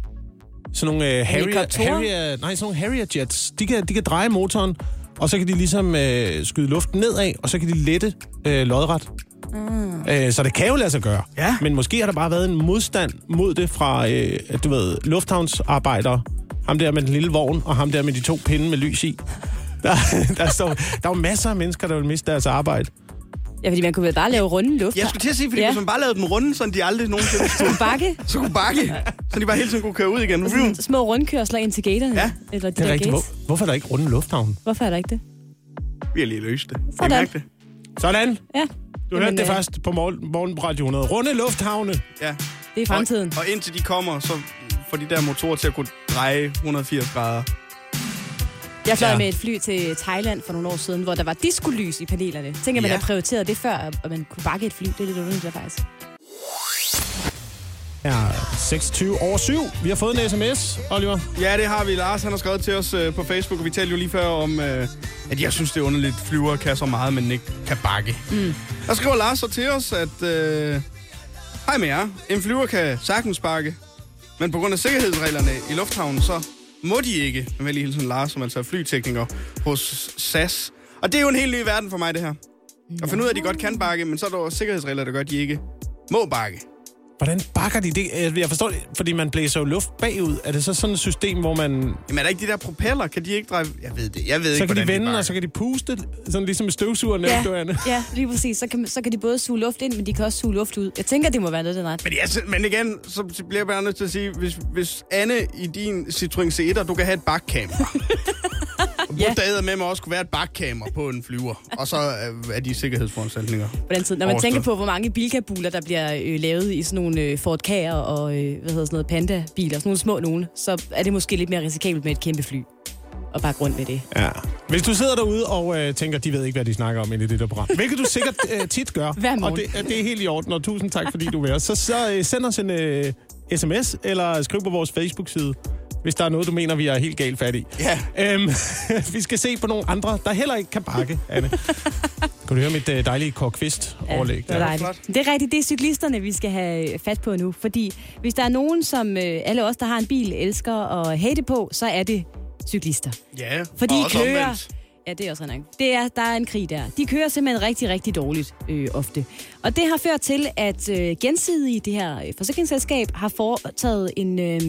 Sådan nogle øh, Harrier? Harrier, nej, sådan nogle Harrier jets. De kan, de kan dreje motoren, og så kan de ligesom øh, skyde luften nedad, og så kan de lette øh, lodret. Mm. Øh, så det kan jo lade sig gøre. Ja. Men måske har der bare været en modstand mod det fra, øh, du ved, lufthavnsarbejdere. Ham der med den lille vogn, og ham der med de to pinde med lys i. Der, der, står, der er jo masser af mennesker, der vil miste deres arbejde. Ja, fordi man kunne vel bare lave runde luft. Jeg skulle til at sige, fordi Ja. hvis man bare lavede dem runde, så de aldrig nogensinde skulle, bakke. så kunne bakke, så de bare hele tiden kunne køre ud igen. Sådan små rundkørsler ind til gaterne. Ja, eller de Det er der rigtigt. gates. Hvor, hvorfor er der ikke runde lufthavn? Hvorfor er der ikke det? Vi har lige løst det. Sådan. det? Sådan. Ja, Du hørte det øh, først på morgen, morgen på Radio 100. Runde lufthavne. Ja. det er fremtiden. Og, og indtil de kommer, så får de der motorer til at kunne dreje 180 grader. Jeg fløj Ja. med et fly til Thailand for nogle år siden, hvor der var diskolys i panelerne. Tænker, man Ja. har prioriteret det før, at man kunne bakke et fly. Det er lidt underligt, der faktisk. Ja, 26 over 7. Vi har fået en sms, Oliver. Ja, det har vi. Lars han har skrevet til os øh, på Facebook, og vi talte jo lige før om, øh, at jeg synes, det er underligt, at flyver kan så meget, men ikke kan bakke. Mm. Der skriver Lars så til os, at... Øh, Hej med jer. En flyver kan sagtens bakke, men på grund af sikkerhedsreglerne i lufthavnen, så må de ikke. Med venlig hilsen Lars, som altså er flytekniker hos SAS. Og det er jo en helt ny verden for mig, det her. At finde ud af, at de godt kan bakke, men så er der sikkerhedsregler, der gør, at de ikke må bakke. Hvordan bakker de det? Jeg forstår det, fordi man blæser jo luft bagud. Er det så sådan et system, hvor man... Jamen er der ikke de der propeller? Kan de ikke dreje... Jeg ved det. Jeg ved Så ikke, kan de vende, bakker. og så kan de puste, sådan ligesom i støvsugeren, ja. Anne. ja, lige præcis. Så kan, så kan de både suge luft ind, men de kan også suge luft ud. Jeg tænker, det må være noget, den ret. Men, ja, men igen, så bliver jeg bare nødt til at sige, hvis, hvis Anne i din Citroën C1'er, du kan have et bakkamera. Og Ja. burde der med mig også kunne være et bakkamera på en flyver. Og så øh, er de sikkerhedsforanstaltninger. På den tid. Når man Overstået. tænker på, hvor mange bilkabuler, der bliver øh, lavet i sådan nogle øh, Ford K'er og øh, hvad hedder sådan noget, Panda-biler, sådan nogle små nogle, så er det måske lidt mere risikabelt med et kæmpe fly. Og bare grund med det. Ja. Hvis du sidder derude og øh, tænker, de ved ikke, hvad de snakker om inde i det der program, hvilket du sikkert øh, tit gør, Hver morgen. og det, det er helt i orden, og tusind tak, fordi du er med os, så, så øh, send os en øh, sms, eller skriv på vores Facebook-side, hvis der er noget, du mener, vi er helt galt fat i. Ja. Øhm, vi skal se på nogle andre, der heller ikke kan bakke, Anne. Kan du høre mit øh, dejlige korkvist-overlæg? det er der? dejligt. Det er rigtigt, det er cyklisterne, vi skal have fat på nu. Fordi hvis der er nogen, som øh, alle os, der har en bil, elsker at hate på, så er det cyklister. Ja, Fordi og de også kører... omvendt. Ja, det er også nok. Det er, der er en krig der. De kører simpelthen rigtig, rigtig dårligt øh, ofte. Og det har ført til, at øh, gensidige, det her øh, forsikringsselskab, har foretaget en øh,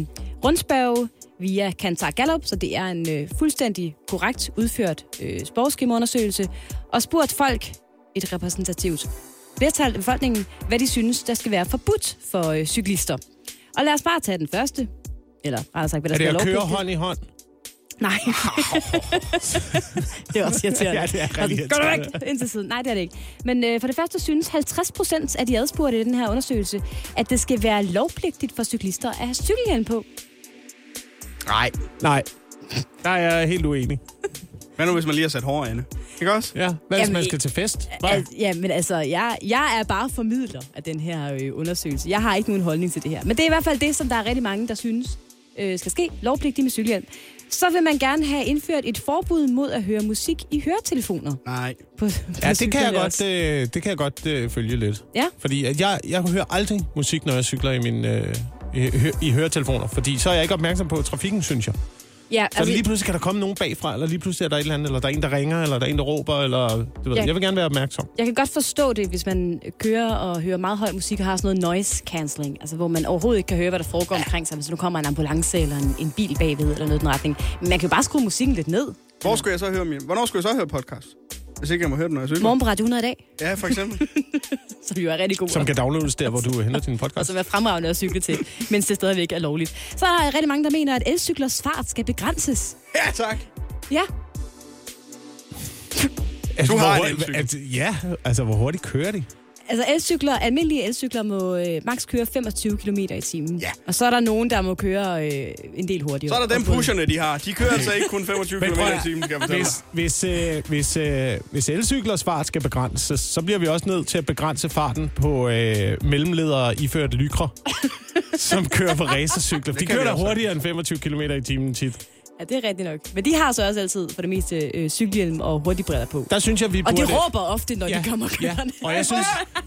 rundspørge via Kantar Gallup, så det er en øh, fuldstændig korrekt udført øh, sportsskemaundersøgelse, og spurgt folk, et repræsentativt flertal af befolkningen, hvad de synes, der skal være forbudt for øh, cyklister. Og lad os bare tage den første. Eller rettere sagt, hvad der Er det skal at være køre hånd i hånd? Nej. det er også irriterende. Ja, det er rigtig irriterende. væk! Ind til siden. Nej, det er det ikke. Men øh, for det første synes 50 procent af de adspurgte i den her undersøgelse, at det skal være lovpligtigt for cyklister at have cykelhjelm på. Nej. Nej. Der er jeg helt uenig. Hvad nu, hvis man lige har sat hår inde? Ikke også? Ja, hvad hvis man skal til fest? Al- ja, men altså, jeg, jeg er bare formidler af den her øh, undersøgelse. Jeg har ikke nogen holdning til det her. Men det er i hvert fald det, som der er rigtig mange, der synes øh, skal ske. Lovpligtigt med cykelhjelm. Så vil man gerne have indført et forbud mod at høre musik i høretelefoner. Nej. På, på Ja, det kan jeg godt, øh, det kan jeg godt øh, følge lidt. Ja. Fordi at jeg, jeg hører aldrig musik, når jeg cykler i, min, øh, i, i høretelefoner. Fordi så er jeg ikke opmærksom på trafikken, synes jeg. Ja, Så lige pludselig kan der komme nogen bagfra, eller lige pludselig er der et eller andet, eller der er en, der ringer, eller der er en, der råber, eller... Du ved, Ja. Jeg vil gerne være opmærksom. Jeg kan godt forstå det, hvis man kører og hører meget høj musik og har sådan noget noise cancelling, altså hvor man overhovedet ikke kan høre, hvad der foregår omkring sig, hvis nu kommer en ambulance eller en, en bil bagved eller noget i den retning. Men man kan jo bare skrue musikken lidt ned. Hvor skulle jeg så høre min... Hvornår skulle jeg så høre podcast? Hvis ikke jeg må høre den, når jeg cykler. Morgen på Radio 100 i dag, Ja, for eksempel. som jo er rigtig god. Som kan downloades der, hvor du henter din og podcast. som er fremragende at cykle til, mens det stadigvæk er lovligt. Så er der rigtig mange, der mener, at elcyklers fart skal begrænses. ja, tak. Ja, Altså, Du hvor har en hurtigt- elcykel. altså, Ja, altså hvor hurtigt kører de? Altså elcykler, almindelige elcykler må øh, maks køre 25 km i timen. Ja. Og så er der nogen, der må køre øh, en del hurtigere. Så er der dem pusherne, de har. De kører altså ikke kun 25 Men km i timen, kan jeg. Hvis, hvis, øh, hvis, øh, hvis elcyklers fart skal begrænses, så bliver vi også nødt til at begrænse farten på øh, mellemledere iført lykre, som kører på racercykler. De kører da hurtigere end 25 km i timen tit. Ja, det er rigtigt nok. Men de har så også altid for det meste øh, cykelhjelm og hurtigbriller på. Der synes jeg, vi Og burde... de råber ofte, når ja, de kommer ja. Og jeg synes,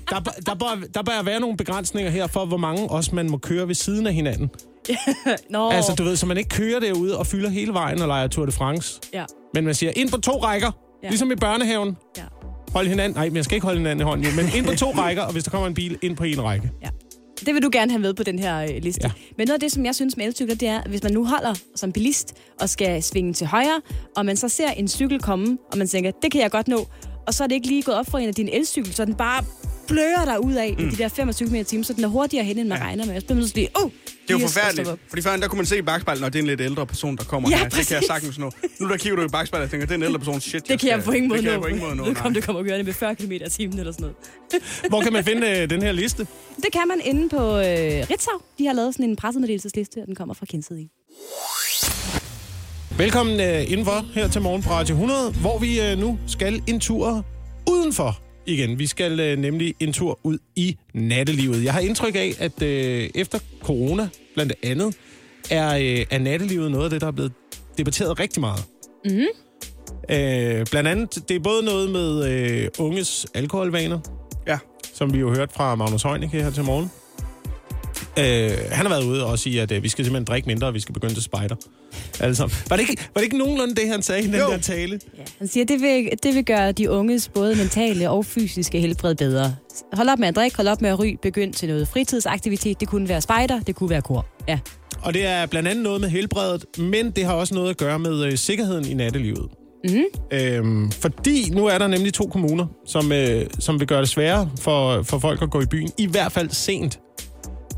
der, bør- der, bør, der bør være nogle begrænsninger her for, hvor mange også man må køre ved siden af hinanden. Nå, Altså, du ved, så man ikke kører derude og fylder hele vejen og leger Tour de France. ja. Men man siger, ind på to rækker, ja. ligesom i børnehaven. Ja. Hold hinanden. Nej, men jeg skal ikke holde hinanden i hånden, jo, men ind på to rækker, og hvis der kommer en bil, ind på en række. Ja. Det vil du gerne have med på den her øh, liste. Ja. Men noget af det, som jeg synes med elcykler, det er, hvis man nu holder som bilist og skal svinge til højre, og man så ser en cykel komme, og man tænker, det kan jeg godt nå, og så er det ikke lige gået op for en af dine elcykel, så den bare blører der ud af mm. i de der 25 km i timen, så den er hurtigere hen, end man ja. regner med. Jeg bliver nødt til at sige, oh, Det er jo forfærdeligt. Fordi før der kunne man se i bagspejlet, når det er en lidt ældre person, der kommer Ja, her. Det kan jeg præcis. sagtisk nå. Nu der kigger du i bagspejlet og tænker, det er en ældre person. Shit, Det kan jeg på ingen måde det kan jeg på ingen måde nå. Nu kom du kommer kørende med 40 km i timen eller sådan noget. Hvor kan man finde øh, den her liste? Det kan man inde på øh, Ritzau. De har lavet sådan en pressemeddelelsesliste, og den kommer fra Kindside. Velkommen øh, indenfor her til morgen på Radio 100, hvor vi øh, nu skal en tur udenfor igen. Vi skal øh, nemlig en tur ud i nattelivet. Jeg har indtryk af, at øh, efter corona blandt andet, er, øh, er nattelivet noget af det, der er blevet debatteret rigtig meget. Mhm. Øh, blandt andet, det er både noget med øh, unges alkoholvaner, Ja. som vi jo hørte fra Magnus Heunicke her til morgen. Øh, han har været ude og sige, at øh, vi skal simpelthen drikke mindre, og vi skal begynde til spejder. Sammen. Var det ikke, var det ikke nogenlunde det, han sagde i den Jo. der tale? Ja, han siger, at det vil, det vil gøre de unges både mentale og fysiske helbred bedre. Hold op med at drikke, hold op med at ryge, begynd til noget fritidsaktivitet. Det kunne være spejder, det kunne være kor. Ja. Og det er blandt andet noget med helbredet, men det har også noget at gøre med øh, sikkerheden i nattelivet. Mhm. Øhm, fordi nu er der nemlig to kommuner, som, øh, som vil gøre det sværere for, for folk at gå i byen. I hvert fald sent.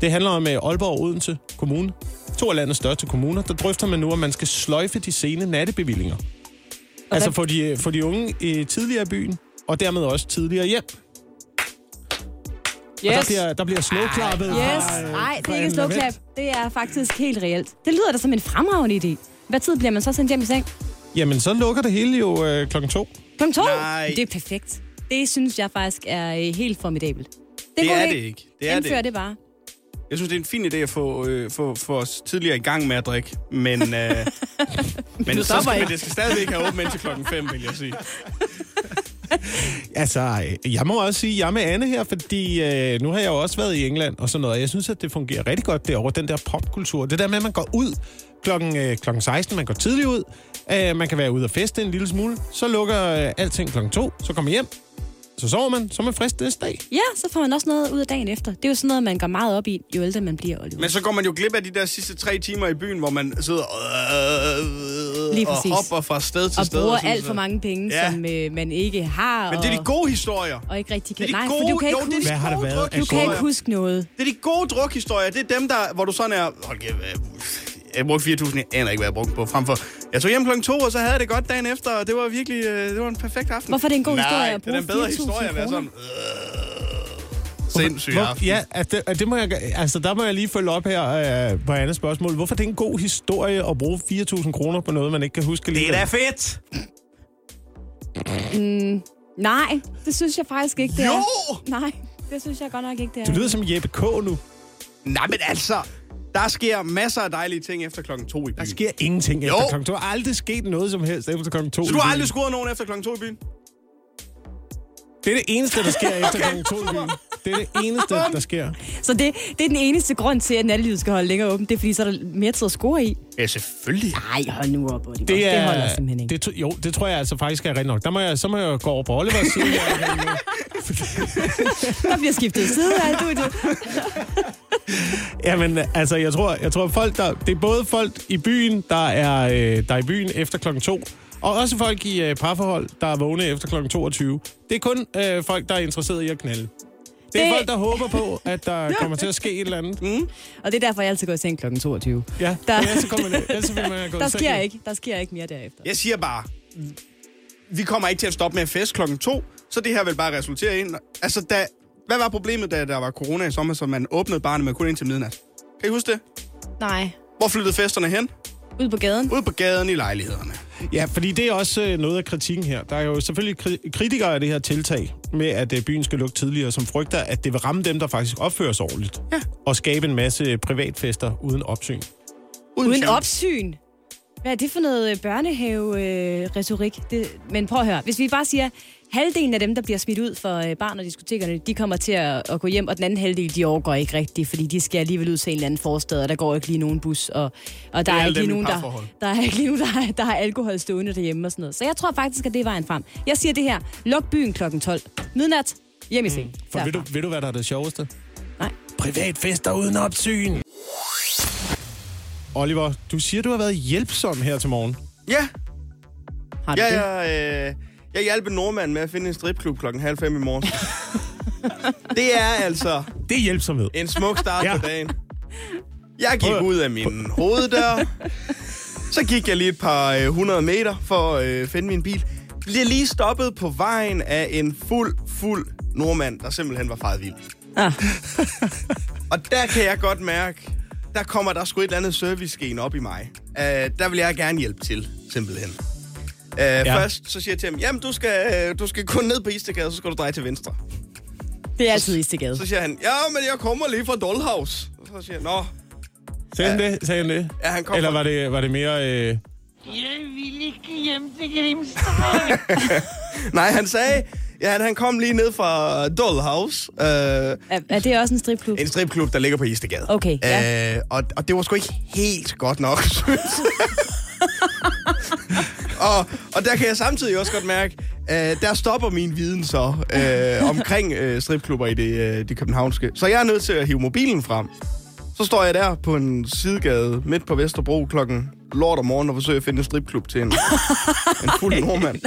Det handler om øh, Aalborg og Odense Kommune. To af landets største kommuner. Der drøfter man nu, at man skal sløjfe de sene nattebevillinger. Altså få de, få de unge øh, tidligere i byen, og dermed også tidligere hjem. Og der bliver, der bliver slowklappet. Yes. fra, øh, Nej, det er ikke slowklap. Det er faktisk helt reelt. Det lyder da som en fremragende idé. Hvad tid bliver man så sendt hjem i seng? Jamen, så lukker det hele jo øh, klokken to. Klokken to? Nej. Det er perfekt. Det synes jeg faktisk er øh, helt formidabelt. Det Det er det ikke. Det er det Indfør ikke. det bare. Jeg synes, det er en fin idé at få, øh, få, få os tidligere i gang med at drikke. Men, øh, men, så skal, ikke. men det skal stadigvæk have åbent indtil klokken 5, vil jeg sige. Altså, øh, jeg må også sige, at jeg er med Anne her, fordi øh, nu har jeg jo også været i England og sådan noget. og Jeg synes, at det fungerer rigtig godt derovre, den der popkultur. Det der med, at man går ud klokken, øh, klokken 16, man går tidligt ud, øh, man kan være ude og feste en lille smule, så lukker øh, alting klokken 2, så kommer hjem, så sover man, så er man frisk næste dag. Ja, så får man også noget ud af dagen efter. Det er jo sådan noget, man går meget op i, jo ældre man bliver, Oliver. Men så går man jo glip af de der sidste tre timer i byen, hvor man sidder øh, Lige og hopper fra sted til og sted. bruger sådan alt for mange penge, Ja. som øh, man ikke har. Men det er de og, gode historier. og ikke rigtig kan... Det er de Nej, for gode- du kan jo, ikke det er de huske, har gode været du kan ikke huske noget. Det er de gode drukhistorier. Det er dem, der, hvor du sådan er... Hold kæft, øh, jeg brugte 4.000, jeg aner ikke, hvad jeg brugte på. Frem for, jeg tog hjem klokken to, og så havde jeg det godt dagen efter, og det var virkelig øh, det var en perfekt aften. Hvorfor er det en god Nej, historie at det er bruge en bedre 4.000 historie at være sådan... Øh, sindssyg Hvor, aften. ja, at det, at det må jeg, altså, der må jeg lige følge op her øh, på andet spørgsmål. Hvorfor er det en god historie at bruge 4.000 kroner på noget, man ikke kan huske Det er da fedt! Nej, det synes jeg faktisk ikke, det Jo! er. Nej, det synes jeg godt nok ikke, det er. Du lyder som Jeppe K. nu. Nej, men altså, der sker masser af dejlige ting efter klokken to i byen. Der sker ingenting Jo. efter klokken to. Der er aldrig sket noget som helst efter klokken to. Så i du har aldrig scoret nogen efter klokken to i byen? Det er det eneste, der sker efter Okay, klokken to i byen. Det er det eneste, der sker. Så det, det er den eneste grund til, at nattelivet skal holde længere åbent. Det er, fordi så er der mere tid at score i. Ja, selvfølgelig. Nej, hold nu op, Oliver. Det, er, det holder simpelthen ikke. Det, jo, det tror jeg altså faktisk er rigtigt nok. Der må jeg, så må jeg gå over på Olivers side. Der bliver skiftet side af du, du. Jamen, altså, jeg tror, jeg tror folk, der, det er både folk i byen, der er, øh, der er i byen efter klokken to, og også folk i øh, parforhold, der er vågne efter klokken 22. Det er kun øh, folk, der er interesseret i at knalde. Det er folk, der håber på, at der kommer til at ske et eller andet. Mm. Og det er derfor, jeg altid går i seng klokken 22. Ja, Der- der, så kommer det. Ellers så vil man gå Der seng. sker ikke, der sker ikke mere derefter. Jeg siger bare, vi kommer ikke til at stoppe med at fest klokken to, så det her vil bare resultere i... Altså, da, hvad var problemet, da der var corona i sommer, så man åbnede barnet med kun indtil midnat? Kan I huske det? Nej, Hvor flyttede festerne hen? ud på gaden. Ud på gaden i lejlighederne. Ja, fordi det er også øh, noget af kritikken her. Der er jo selvfølgelig kri- kritikere af det her tiltag med, at øh, byen skal lukke tidligere, som frygter, at det vil ramme dem, der faktisk opfører sig ordentligt. Ja. Og skabe en masse privatfester uden opsyn. Uden tvivl. opsyn. Hvad er det for noget børnehave-retorik? det, men prøv at høre. Hvis vi bare siger, halvdelen af dem, der bliver smidt ud for øh, barn og diskotekerne, de kommer til at, at gå hjem, og den anden halvdel, de overgår ikke rigtigt, fordi de skal alligevel ud til en eller anden forstad, og der går ikke lige nogen bus, og, og der er er, ikke lige nogen, der, der er ikke lige nogen, der, har- der har alkohol stående derhjemme og sådan noget. Så jeg tror faktisk, at det er vejen frem. Jeg siger det her. Luk byen klokken 12. Midnat. Hjem i seng. Mm. For ved du, ved du, hvad der er det sjoveste? Nej. Privatfester uden opsyn. Oliver, du siger, du har været hjælpsom her til morgen. Ja, Har du ja, det? jeg, øh, jeg hjalp en nordmand med at finde en stripklub klokken halv fem i morgen. det er altså Det er hjælpsomhed. en smuk start Ja. på dagen. Jeg gik ud af min hoveddør. Så gik jeg lige et par øh, 100 meter for at øh, finde min bil. Bliver lige stoppet på vejen af en fuld, fuld nordmand, der simpelthen var faret vild. Ah. Og der kan jeg godt mærke, der kommer der sgu et eller andet service op i mig. Uh, der vil jeg gerne hjælpe til, simpelthen. Uh, ja. Først så siger jeg til ham, jamen du skal, øh, du skal gå ned på Istegade, så skal du dreje til venstre. Det er altid Istegade. Så siger han, ja, men jeg kommer lige fra Dollhouse. Så siger jeg, nå, Sagde han det? Sagde han det? ja, han kommer Eller var det, var det mere... Øh... Nej, han sagde, ja, han, kom lige ned fra Dollhouse. Øh, Er, er det også en stripklub? en stripklub, der ligger på Istegade. Okay, ja. Øh, og, og det var sgu ikke helt godt nok, synes jeg. og, og der kan jeg samtidig også godt mærke, øh, der stopper min viden så øh, omkring øh, stripklubber i det, øh, det københavnske. Så jeg er nødt til at hive mobilen frem. Så står jeg der på en sidegade midt på Vesterbro klokken lort om morgenen og forsøger at finde en stripklub til en, en fuld nordmand.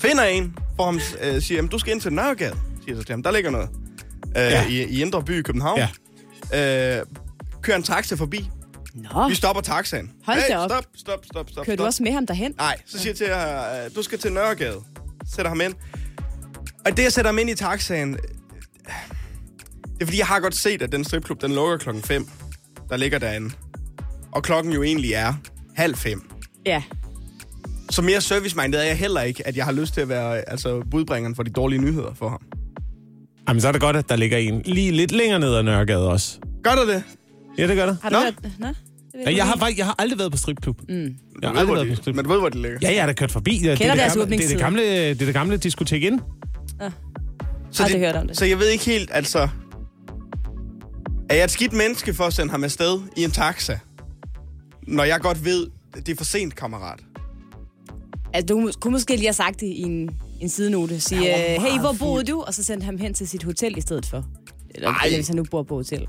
Finder en, for ham øh, siger, du skal ind til Nørregade, siger så til ham. Der ligger noget øh, ja. i, i Indre By i København. Ja. Øh, kører en taxa forbi. Nå, Vi stopper taxaen. Hold hey, da op. stop, stop, stop, stop. kører du stop. også med ham derhen? Nej, så siger jeg til jer, øh, du skal til Nørregade. Sætter ham ind. Og det, jeg sætter ham ind i taxaen, øh, det er fordi, jeg har godt set, at den stripklub, den lukker klokken 5. Der ligger derinde. Og klokken jo egentlig er halv fem. Ja. Så mere service-minded er jeg heller ikke, at jeg har lyst til at være altså, budbringeren for de dårlige nyheder for ham. Jamen, så er det godt, at der ligger en lige lidt længere ned ad Nørregade også. Gør du det? Ja, det gør der. Har du Nå. hørt? Nå? det ved Ja, jeg, ikke. har, faktisk- jeg har aldrig været på stripklub. Mm. Jeg Du har aldrig hvor været på stripklub. men du ved, hvor det ligger. Ja, jeg er da kørt forbi. Ja, det, er Kender det, deres gamle, det, er det, gamle, det er det gamle diskotek ind. Så, Aldrig hørt om det. så jeg ved ikke helt, altså... Er jeg et skidt menneske for at sende ham afsted i en taxa? Når jeg godt ved, det er for sent, kammerat. Altså, du kunne måske lige have sagt det i en, en sidenote. Sige, øh, hey, hvor boede du? Og så sendte ham hen til sit hotel i stedet for. Eller, Ej. eller hvis han nu bor på hotel.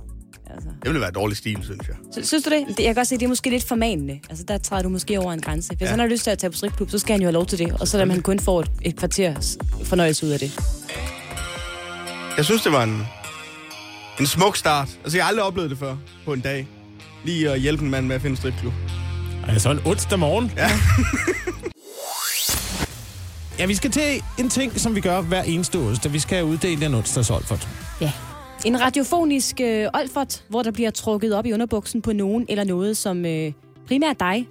Det ville være dårlig stil, synes jeg. Sy- Synes du det? Det- Jeg kan godt se, det er måske lidt formanende. Altså, der træder du måske over en grænse. Hvis ja. han har lyst til at tage på stripklub, så skal han jo have lov til det. Og så lader man kun få et, et kvarters fornøjelse ud af det. Jeg synes, det var en, en smuk start. Altså, jeg har aldrig oplevet det før på en dag. lige at hjælpe en mand med at finde stripklub. Altså en onsdag morgen. Ja. ja, vi skal til en ting, som vi gør hver eneste onsdag. Vi skal uddele en onsdags Olfert. Ja. En radiofonisk øh, olfert, hvor der bliver trukket op i underbuksen på nogen eller noget, som øh, primært dig,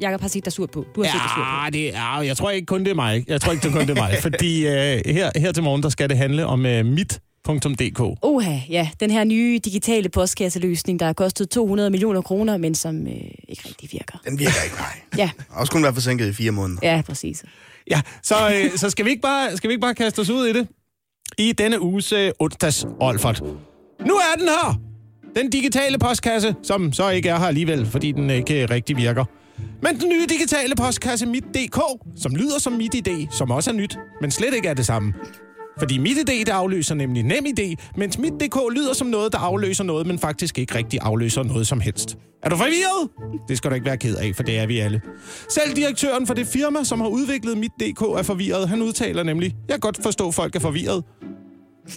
Jakob, har set dig sur på. Du har set dig sur på. Ja, det er, jeg tror ikke kun det er mig. Jeg tror ikke det er kun det er mig. fordi øh, her, her til morgen, der skal det handle om øh, mit.dk. Oha, ja. Den her nye digitale postkasseløsning, der har kostet 200 millioner kroner, men som øh, ikke rigtig virker. Den virker ikke, nej. Ja, Også kun være forsinket i fire måneder. ja, præcis. Ja, så, øh, så skal, vi ikke bare, skal vi ikke bare kaste os ud i det? I denne uges øh, onsdags Olfert. Nu er den her! Den digitale postkasse, som så ikke er her alligevel, fordi den ikke rigtig virker. Men den nye digitale postkasse Mit.dk, som lyder som Mit ID, som også er nyt, men slet ikke er det samme. Fordi MitID, det afløser nemlig NemID, mens Mit.dk lyder som noget, der afløser noget, men faktisk ikke rigtig afløser noget som helst. Er du forvirret? Det skal du ikke være ked af, for det er vi alle. Selv direktøren for det firma, som har udviklet Mit.dk, er forvirret. Han udtaler nemlig, jeg kan godt forstå, at folk er forvirret.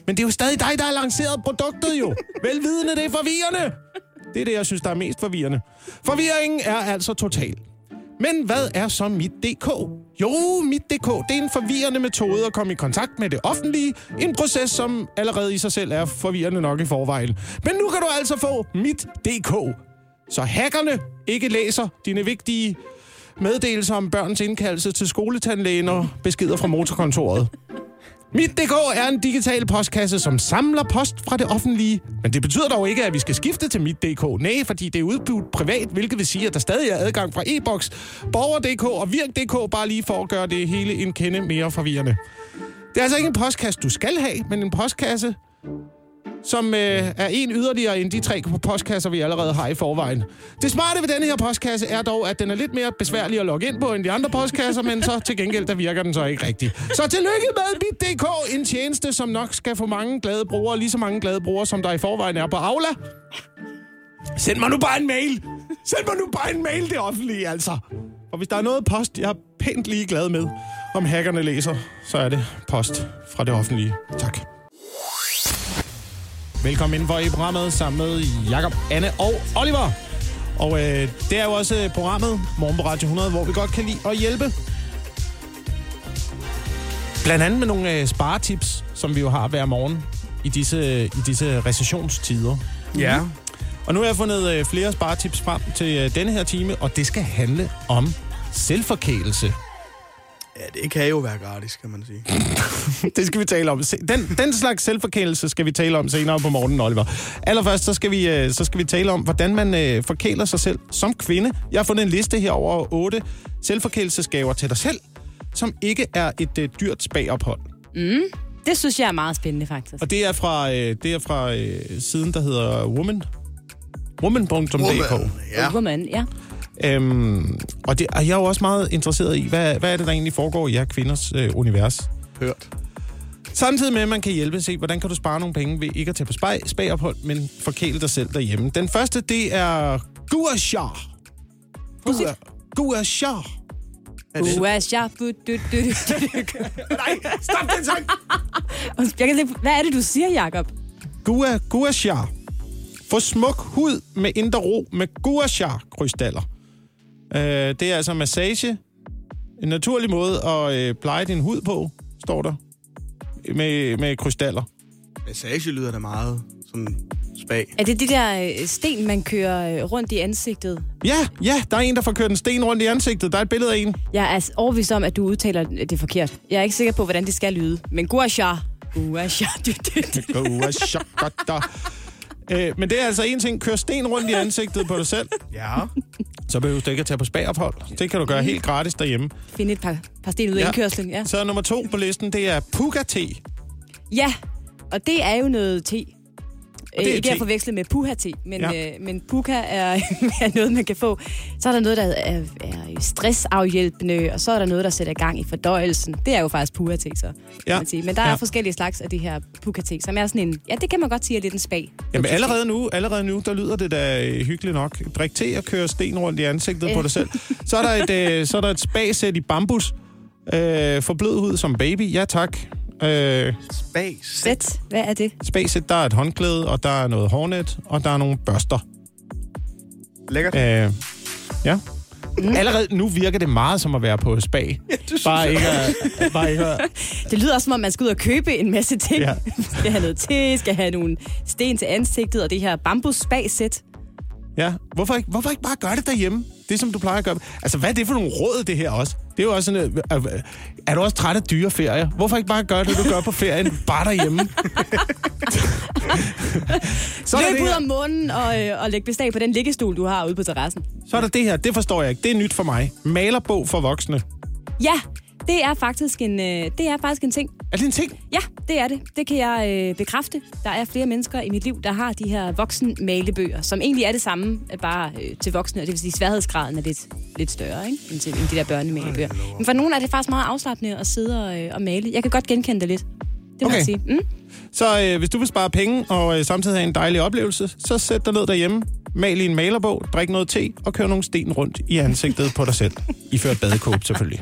Men det er jo stadig dig, der har lanceret produktet jo. Velvidende, det er forvirrende. Det er det, jeg synes, der er mest forvirrende. Forvirringen er altså total. Men hvad er så Mit.dk? Jo, Mit.dk det er en forvirrende metode at komme i kontakt med det offentlige. En proces, som allerede i sig selv er forvirrende nok i forvejen. Men nu kan du altså få Mit.dk. Så hackerne ikke læser dine vigtige meddelelser om børns indkaldelse til skoletandlægen og beskeder fra motorkontoret. Mit.dk er en digital postkasse, som samler post fra det offentlige. Men det betyder dog ikke, at vi skal skifte til Mit.dk. Nej, fordi det er udbudt privat, hvilket vil sige, at der stadig er adgang fra e-boks, Borger.dk og Virk.dk, bare lige for at gøre det hele en kende mere forvirrende. Det er altså ikke en postkasse, du skal have, men en postkasse, som øh, er en yderligere end de tre postkasser, vi allerede har i forvejen. Det smarte ved denne her postkasse er dog, at den er lidt mere besværlig at logge ind på end de andre postkasser, men så til gengæld, der virker den så ikke rigtigt. Så tillykke med Bit.dk, en tjeneste, som nok skal få mange glade brugere, lige så mange glade brugere, som der i forvejen er på Aula. Send mig nu bare en mail! Send mig nu bare en mail, det offentlige, altså! Og hvis der er noget post, jeg er pænt lige glad med, om hackerne læser, så er det post fra det offentlige. Tak. Velkommen indenfor i programmet sammen med Jakob, Anne og Oliver. Og øh, det er jo også øh, programmet Morgen på Radio 100, hvor vi godt kan lide at hjælpe. Blandt andet med nogle øh, sparetips, som vi jo har hver morgen i disse, i disse recessionstider. Ja. Og nu har jeg fundet øh, flere sparetips frem til øh, denne her time, og det skal handle om selvforkælelse. Ja, det kan jo være gratis, kan man sige. det skal vi tale om. Den, den slags selvforkælelse skal vi tale om senere på morgenen, Oliver. Allerførst så skal vi, øh, så skal vi tale om, hvordan man øh, forkæler sig selv som kvinde. Jeg har fundet en liste her over otte selvforkælelsesgaver til dig selv, som ikke er et øh, dyrt spagophold. Det synes jeg er meget spændende, faktisk. Og det er fra, øh, det er fra øh, siden, der hedder Woman. Woman.dk. Woman, Ja. Woman, ja. Øhm, og, det, og jeg er jo også meget interesseret i, hvad, hvad er det, der egentlig foregår i jer kvinders øh, univers? Hørt. Samtidig med, at man kan hjælpe se, hvordan kan du spare nogle penge ved ikke at tage på spag, spagophold, men forkæle dig selv derhjemme. Den første, det er Gua Sha. Gua, Gua Sha. Ua, sha, bu, du, du, du, du. Nej, stop den sang! Jeg kan se- Hvad er det, du siger, Jacob? Gua, Gua Sha. Få smuk hud med indre ro med Gua Sha krystaller. Øh, det er altså massage. En naturlig måde at øh, pleje din hud på, står der. Med, med krystaller. Massage lyder da meget som spag. Er det de der øh, sten, man kører øh, rundt i ansigtet? Ja, ja, der er en, der får kørt en sten rundt i ansigtet. Der er et billede af en. Jeg er overbevist om, at du udtaler det forkert. Jeg er ikke sikker på, hvordan det skal lyde. Men guasha. Guasha. Du, Øh, men det er altså en ting. Kør sten rundt i ansigtet på dig selv. Ja. Så behøver du ikke at tage på spagophold. Det kan du gøre helt gratis derhjemme. Finde et par, par sten ud af Ja. indkørslen. Ja. Så nummer to på listen, det er Puka-te. ja, og det er jo noget te. Det er Øh, ikke at forveksle med puha-te, men, Ja. øh, men puka er, er noget, man kan få. Så er der noget, der er, er stressafhjælpende, og så er der noget, der sætter gang i fordøjelsen. Det er jo faktisk puha-te, så kan Ja. man sige. Men der er Ja. forskellige slags af de her puka-te, som er sådan en... Ja, det kan man godt sige er lidt en spag. Jamen allerede nu, allerede nu, der lyder det da øh, hyggeligt nok. Drik te og køre sten rundt i ansigtet på dig selv. Så er der et, øh, så er der et spagsæt i bambus. Øh, for blød hud som baby, ja tak. Øh, Spag. Sæt. Hvad er det? spagsæt, der er et håndklæde, og der er noget hårnet, og der er nogle børster. Lækkert. Øh, ja. Allerede nu virker det meget som at være på spa. Ja, bare, ikke at, bare ikke at, Det lyder også, som om man skal ud og købe en masse ting. Ja. Ja. skal have noget te, skal have nogle sten til ansigtet, og det her bambus spa-sæt. Ja, hvorfor ikke, hvorfor ikke bare gøre det derhjemme? Det, som du plejer at gøre. Altså, hvad er det for nogle råd, det her også? Det er jo også sådan, øh, øh, er du også træt af dyre ferier? Hvorfor ikke bare gøre det, du gør på ferien, bare derhjemme? så, er Løb ud om månen og, øh, og læg beslag på den liggestol, du har ude på terrassen. så er der det her, det forstår jeg ikke. Det er nyt for mig. Malerbog for voksne. Ja, det er faktisk en, øh, det er faktisk en ting. Er det en ting? Ja, det er det. Det kan jeg øh, bekræfte. Der er flere mennesker i mit liv, der har de her voksenmalebøger, som egentlig er det samme, øh, bare øh, til voksne, og det vil sige, sværhedsgraden er lidt, lidt større ikke? End, til, end de der børnemalebøger. Men for nogle er det faktisk meget afslappende at sidde og, øh, og male. Jeg kan godt genkende det lidt. Det må Okay. jeg sige. Mm? Så øh, hvis du vil spare penge og øh, samtidig have en dejlig oplevelse, så sæt dig ned derhjemme, mal i en malerbog, drik noget te og kør nogle sten rundt i ansigtet på dig selv. Iført badekåb selvfølgelig.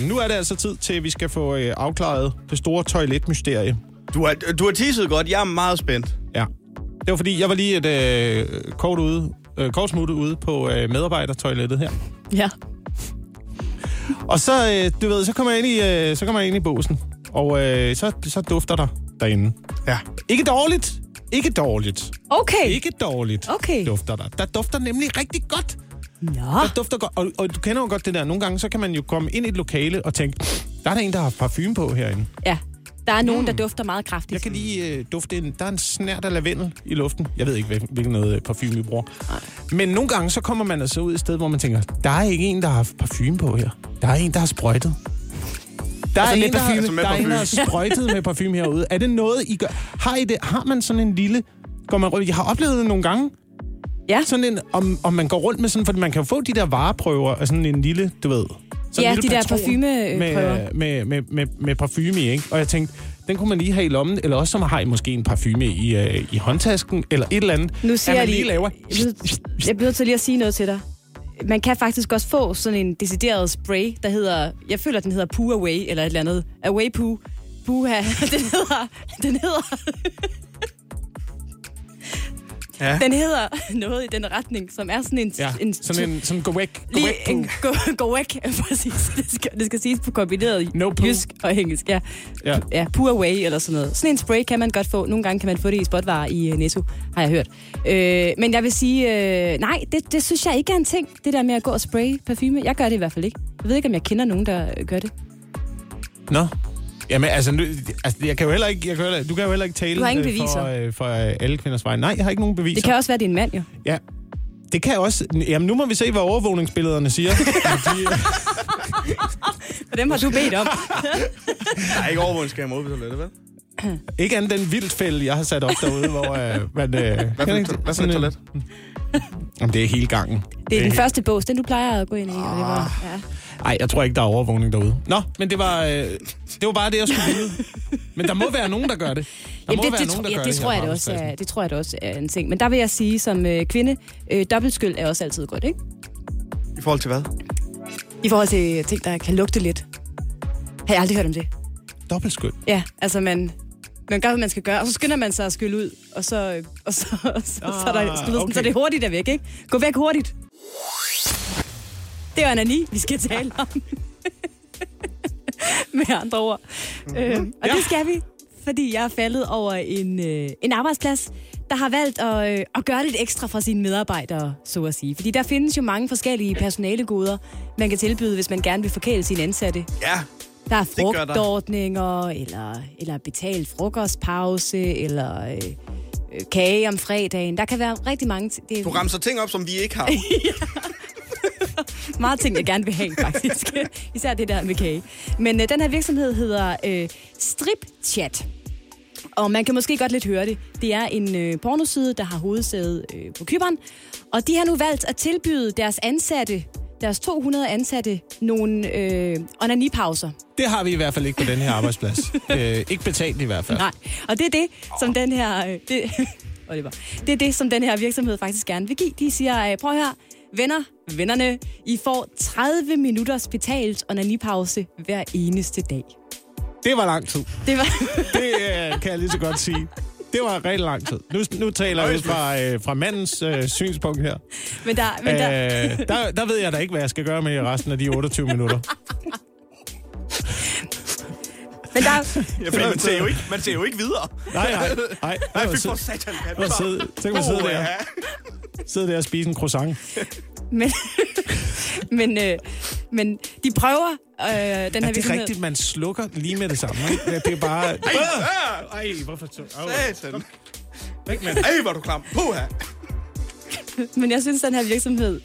Nu er det altså tid til, at vi skal få øh, afklaret det store toiletmysterie. Du har, du har teaset godt. Jeg er meget spændt. Ja. Det var fordi, jeg var lige et øh, kort, ude, øh, kort smuttet ude på øh, medarbejdertoilettet her. Ja. Og så, øh, du ved, så kommer jeg ind i, øh, så kommer jeg ind i båsen, og øh, så, så dufter der derinde. Ja. Ikke dårligt. Ikke dårligt. Okay. Ikke dårligt Okay. dufter der. Der dufter nemlig rigtig godt. Nå. Der dufter godt. Og, og du kender jo godt det der. Nogle gange, så kan man jo komme ind i et lokale og tænke, der er der en, der har parfume på herinde. Ja. Der er nogen, der dufter meget kraftigt. Jeg kan lige øh, dufte en... Der er en snært af lavendel i luften. Jeg ved ikke, hvil- hvilken noget øh, parfume vi bruger. Men nogle gange, så kommer man altså ud et sted, hvor man tænker, der er ikke en, der har haft parfume på her. Der er en, der har sprøjtet. Der er, Altså en, der, parfume. Altså med der er en, der har parfume. sprøjtet med parfume herude. Er det noget, I gør? Har, I det? har man sådan en lille... Går man rundt? Jeg har oplevet det nogle gange. Ja. Sådan en, om, om man går rundt med sådan... For man kan få de der vareprøver af sådan en lille, du ved... Sådan Ja, en lille de der parfumeprøver. Med, med, med, med, med parfume i, ikke? Og jeg tænkte, den kunne man lige have i lommen, eller også som har I måske en parfume i, øh, i håndtasken, eller et eller andet. Nu siger jeg lige lige, laver... jeg bliver- til lige at sige noget til dig. Man kan faktisk også få sådan en decideret spray, der hedder, jeg føler, den hedder Poo Away, eller et eller andet. Away Poo. Puha. Den hedder, den hedder, Ja. den hedder noget i den retning, som er sådan en... Ja, en sådan en sådan gå væk, gå Lige væk en gå, gå væk, præcis. Det skal, det skal siges på kombineret No poo. jysk og engelsk. Ja. Ja. ja, Poo Away eller sådan noget. Sådan en spray kan man godt få. Nogle gange kan man få det i spotvarer i uh, Netto, har jeg hørt. Øh, men jeg vil sige, øh, nej, det, det synes jeg ikke er en ting, det der med at gå og spraye parfume. Jeg gør det i hvert fald ikke. Jeg ved ikke, om jeg kender nogen, der øh, gør det. Nå. Jamen, altså, nu, altså, jeg kan jo heller ikke, jeg kan jo heller, du kan jo heller ikke tale Du har ingen øh, for, beviser. øh, for øh, alle kvinders vej. Nej, jeg har ikke nogen beviser. Det kan også være, en mand, jo. Ja. Det kan også... Jamen, nu må vi se, hvad overvågningsbillederne siger. Øh, For dem har du bedt om. Der er ikke overvågningskamera ude på toilettet, vel? ikke andet den vildfælde, jeg har sat op derude, hvor øh, man... Øh, Hvad for et, to- hvad for et toilet? Jamen, det er hele gangen. Det er den første bås, den du plejer at gå ind i. Og det var, ja. Ej, jeg tror ikke, der er overvågning derude. Nå, men det var, øh, det var bare det, jeg skulle vide. Men der må være nogen, der gør det. Der Jamen, må det, være det, nogen, tro- der ja, gør det, her tror jeg det også er, det tror jeg det også er en ting. Men der vil jeg sige, som øh, kvinde, øh, dobbeltskyld er også altid godt, ikke? I forhold til hvad? I forhold til ting, der kan lugte lidt. Har jeg aldrig hørt om det? Dobbeltskyld. Ja, altså man, man gør, hvad man skal gøre, og så skynder man sig at skylle ud, og så, øh, og så, og så, ah, så, er der, sådan, okay. så er det hurtigt der væk, ikke? Gå væk hurtigt. Det er Anani, vi skal tale om. Med andre ord. Mm-hmm. Øh, og Ja. ja. det skal vi, fordi jeg er faldet over en, øh, en arbejdsplads, der har valgt at, øh, at gøre lidt ekstra for sine medarbejdere, så at sige. Fordi der findes jo mange forskellige personalegoder, man kan tilbyde, hvis man gerne vil forkæle sine ansatte. Ja, Der er frugtordninger, eller, eller betalt frokostpause, eller øh, øh, kage om fredagen. Der kan være rigtig mange ting. Det du ramser ting op, som vi ikke har. meget ting, jeg gerne vil have, faktisk. Især det der med kage. Men øh, den her virksomhed hedder øh, StripChat. Og man kan måske godt lidt høre det. Det er en øh, pornoside, der har hovedsæde øh, på Kyberen. Og de har nu valgt at tilbyde deres ansatte, deres 200 ansatte, nogle øh, onanipauser. Det har vi i hvert fald ikke på den her arbejdsplads. øh, ikke betalt i hvert fald. Nej, og det er det, som den her... øh, Det, Oliver. Det er det, som den her virksomhed faktisk gerne vil give. De siger, prøv høre, venner, vennerne, I får 30 minutters betalt onanipause hver eneste dag. Det var lang tid. Det var... Det øh, kan jeg lige så godt sige. det var rigtig lang tid. Nu, nu taler jeg fra, øh, fra mandens øh, synspunkt her. Men der, men der, Øh, der, der ved jeg da ikke, hvad jeg skal gøre med resten af de 28 minutter. men der, Ja, fordi man ser jo ikke, man ser jo ikke videre. Nej, nej, nej. Nej, fy så, for satan. Så, sidde, så kan man sidde der, sidde der og spise en croissant. men, men, øh, men de prøver øh, den her Er det virksomhed. rigtigt, man slukker lige med det samme? Ikke? Ja, Det er bare... Ej, hvorfor så? Au. Satan. Væk med Ej, hvor er du klam. Puha. Men jeg synes, den her virksomhed,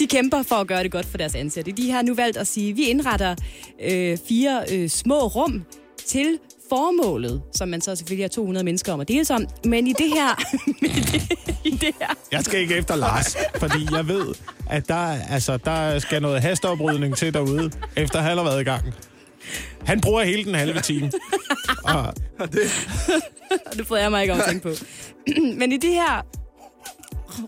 de kæmper for at gøre det godt for deres ansatte. De har nu valgt at sige, at vi indretter øh, fire øh, små rum til formålet, som man så selvfølgelig har 200 mennesker om at dele om. Men i det her... men i det, i det her Jeg skal ikke efter Lars, fordi jeg ved, at der, altså, der skal noget hasteoprydning til derude, efter han har været i gang. Han bruger hele den halve time. Og, og det bryder jeg mig ikke om at tænke på. Men i det her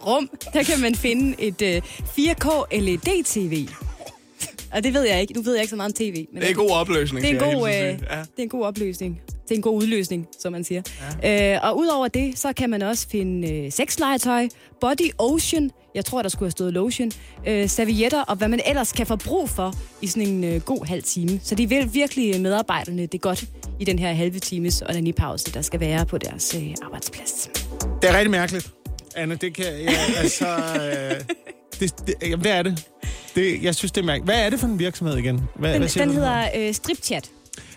rum, der kan man finde et øh, 4K LED-TV. Og det ved jeg ikke. Nu ved jeg ikke så meget om tv. Men Det er en god opløsning. det er en god, øh. Ja. det er en god opløsning. Det er en god udløsning, som man siger. Ja. Øh, og udover det, så kan man også finde øh, sexlegetøj, body ocean, jeg tror, der skulle have stået lotion, øh, servietter og hvad man ellers kan få brug for i sådan en øh, god halv time. Så de vil virkelig medarbejderne det godt i den her halve times onanipause, der skal være på deres øh, arbejdsplads. det er rigtig mærkeligt, Anne. Det kan... Ja, altså... Øh, det, det, jamen, hvad er det? det? Jeg synes, det er mærkeligt. Hvad er det for en virksomhed igen? Hvad, Den, hvad den du? hedder øh, Stripchat.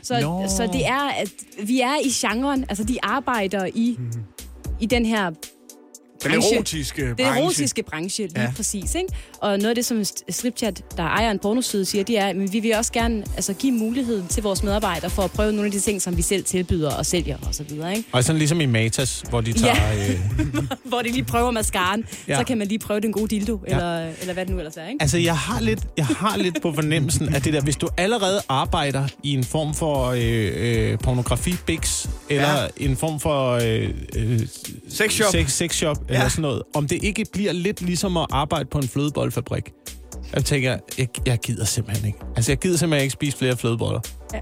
Så, Nå. så det er, at vi er i genren, altså de arbejder i, Mhm. i den her Den branche. erotiske Den branche. erotiske branche, lige. Ja. præcis. Ikke? Og noget af det, som Stripchat, der ejer en pornoside, siger, det er, at vi vil også gerne altså, give muligheden til vores medarbejdere for at prøve nogle af de ting, som vi selv tilbyder og sælger osv. Ikke? Og sådan ligesom i Matas, hvor de tager... Ja. Øh, Hvor de lige prøver mascaren, Ja. så kan man lige prøve den gode dildo, Ja. eller, eller hvad det nu ellers er. Ikke? Altså, jeg har, lidt, jeg har lidt på fornemmelsen, at det der, hvis du allerede arbejder i en form for øh, øh, pornografi-bix, eller ja. En form for øh, øh, Sexshop. sex, sex shop, ja. eller sådan noget, om det ikke bliver lidt ligesom at arbejde på en flødeboldfabrik. Jeg tænker, jeg, jeg gider simpelthen ikke. Altså, jeg gider simpelthen ikke spise flere flødeboller.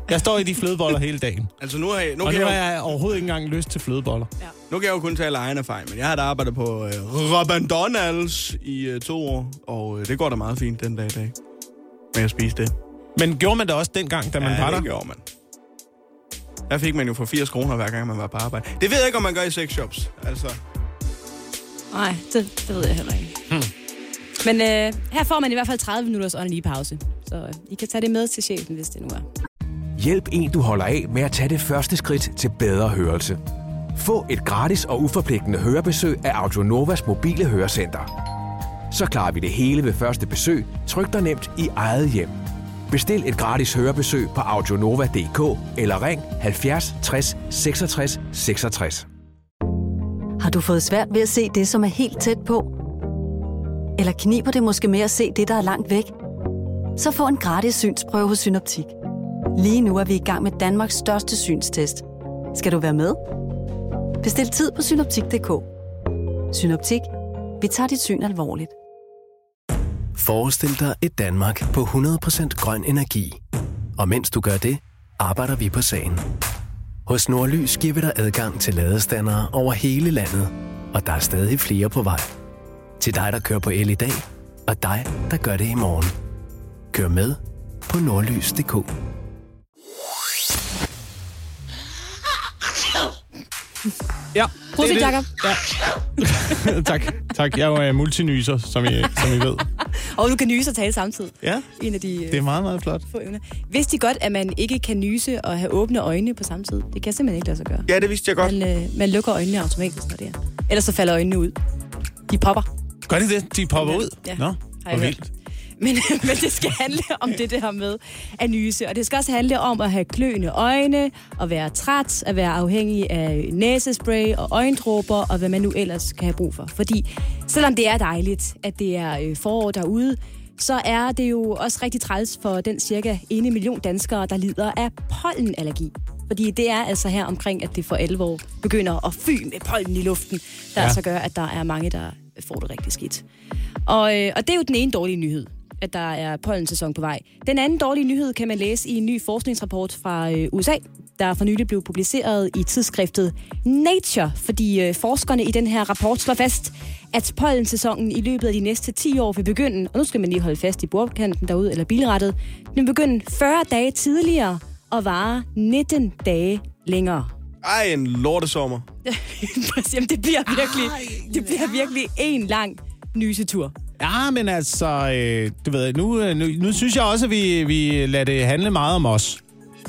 Jeg står i de flødeboller hele dagen. Altså, nu, har jeg, nu, Og kan nu jeg, har jo, jeg overhovedet ikke engang lyst til flødeboller. nu kan jeg jo kun tale egen erfaring, men jeg har da arbejdet på øh, Robin Donalds i øh, to år, og øh, det går da meget fint den dag i dag med at spise det. Men gjorde man det også dengang, da man ja, var der? det gjorde man. Der fik man jo for 80 kroner, hver gang man var på arbejde. Det ved jeg ikke, om man gør i sexshops. Altså, Nej, det, det ved jeg heller ikke. Hmm. Men øh, her får man i hvert fald 30 minutters åndelig pause. Så øh, I kan tage det med til chefen, hvis det nu er. Hjælp en, du holder af med at tage det første skridt til bedre hørelse. Få et gratis og uforpligtende hørebesøg af Audionovas mobile hørecenter. Så klarer vi det hele ved første besøg, tryk dig nemt i eget hjem. Bestil et gratis hørebesøg på audionova.dk eller ring 70 60 66 66. Har du fået svært ved at se det, som er helt tæt på? Eller kniber det måske med at se det, der er langt væk? Så få en gratis synsprøve hos Synoptik. Lige nu er vi i gang med Danmarks største synstest. Skal du være med? Bestil tid på synoptik.dk. Synoptik. Vi tager dit syn alvorligt. Forestil dig et Danmark på 100% grøn energi. Og mens du gør det, arbejder vi på sagen. Hos Nordlys giver vi dig adgang til ladestandere over hele landet, og der er stadig flere på vej. Til dig, der kører på el i dag, og dig, der gør det i morgen. Kør med på nordlys.dk. Ja, Prosit, Jacob. Ja. tak, tak. Jeg er jo uh, multinyser, som I, som I ved. Og du kan nyse og tale samtidig. Ja, En af de øh, det er meget, meget flot. få evner. Vidste de godt, at man ikke kan nyse og have åbne øjne på samme tid? Det kan simpelthen ikke lade sig gøre. ja, det vidste jeg godt. Man, øh, man lukker øjnene automatisk, når det er. Ellers så falder øjnene ud. De popper. Gør de det? De popper ud? Ja. Nå, hvor vildt. Men, men det skal handle om det der med at nyse. Og det skal også handle om at have kløende øjne, at være træt, at være afhængig af næsespray og øjendråber, og hvad man nu ellers kan have brug for. Fordi selvom det er dejligt, at det er øh, forår derude, så er det jo også rigtig træls for den cirka 1 million danskere, der lider af pollenallergi. Fordi det er altså her omkring, at det for alvor begynder at fy med pollen i luften, der Ja. ja. altså gør, at der er mange, der Øh, får det rigtig skidt. Og, øh, og det er jo den ene dårlige nyhed, at der er pollensæson på vej. Den anden dårlige nyhed kan man læse i en ny forskningsrapport fra øh, USA, der for nylig blev publiceret i tidsskriftet Nature, fordi øh, forskerne i den her rapport slår fast, at pollensæsonen i løbet af de næste 10 år vil begynde, og nu skal man lige holde fast i bordkanten derude, eller bilrettet, den vil begynde 40 dage tidligere og vare 19 dage længere. Ej, en lortesommer. Jamen, det bliver virkelig, det bliver virkelig en lang nysetur. Ja, men altså, øh, du ved, nu, øh, nu, nu synes jeg også, at vi, vi lader det handle meget om os.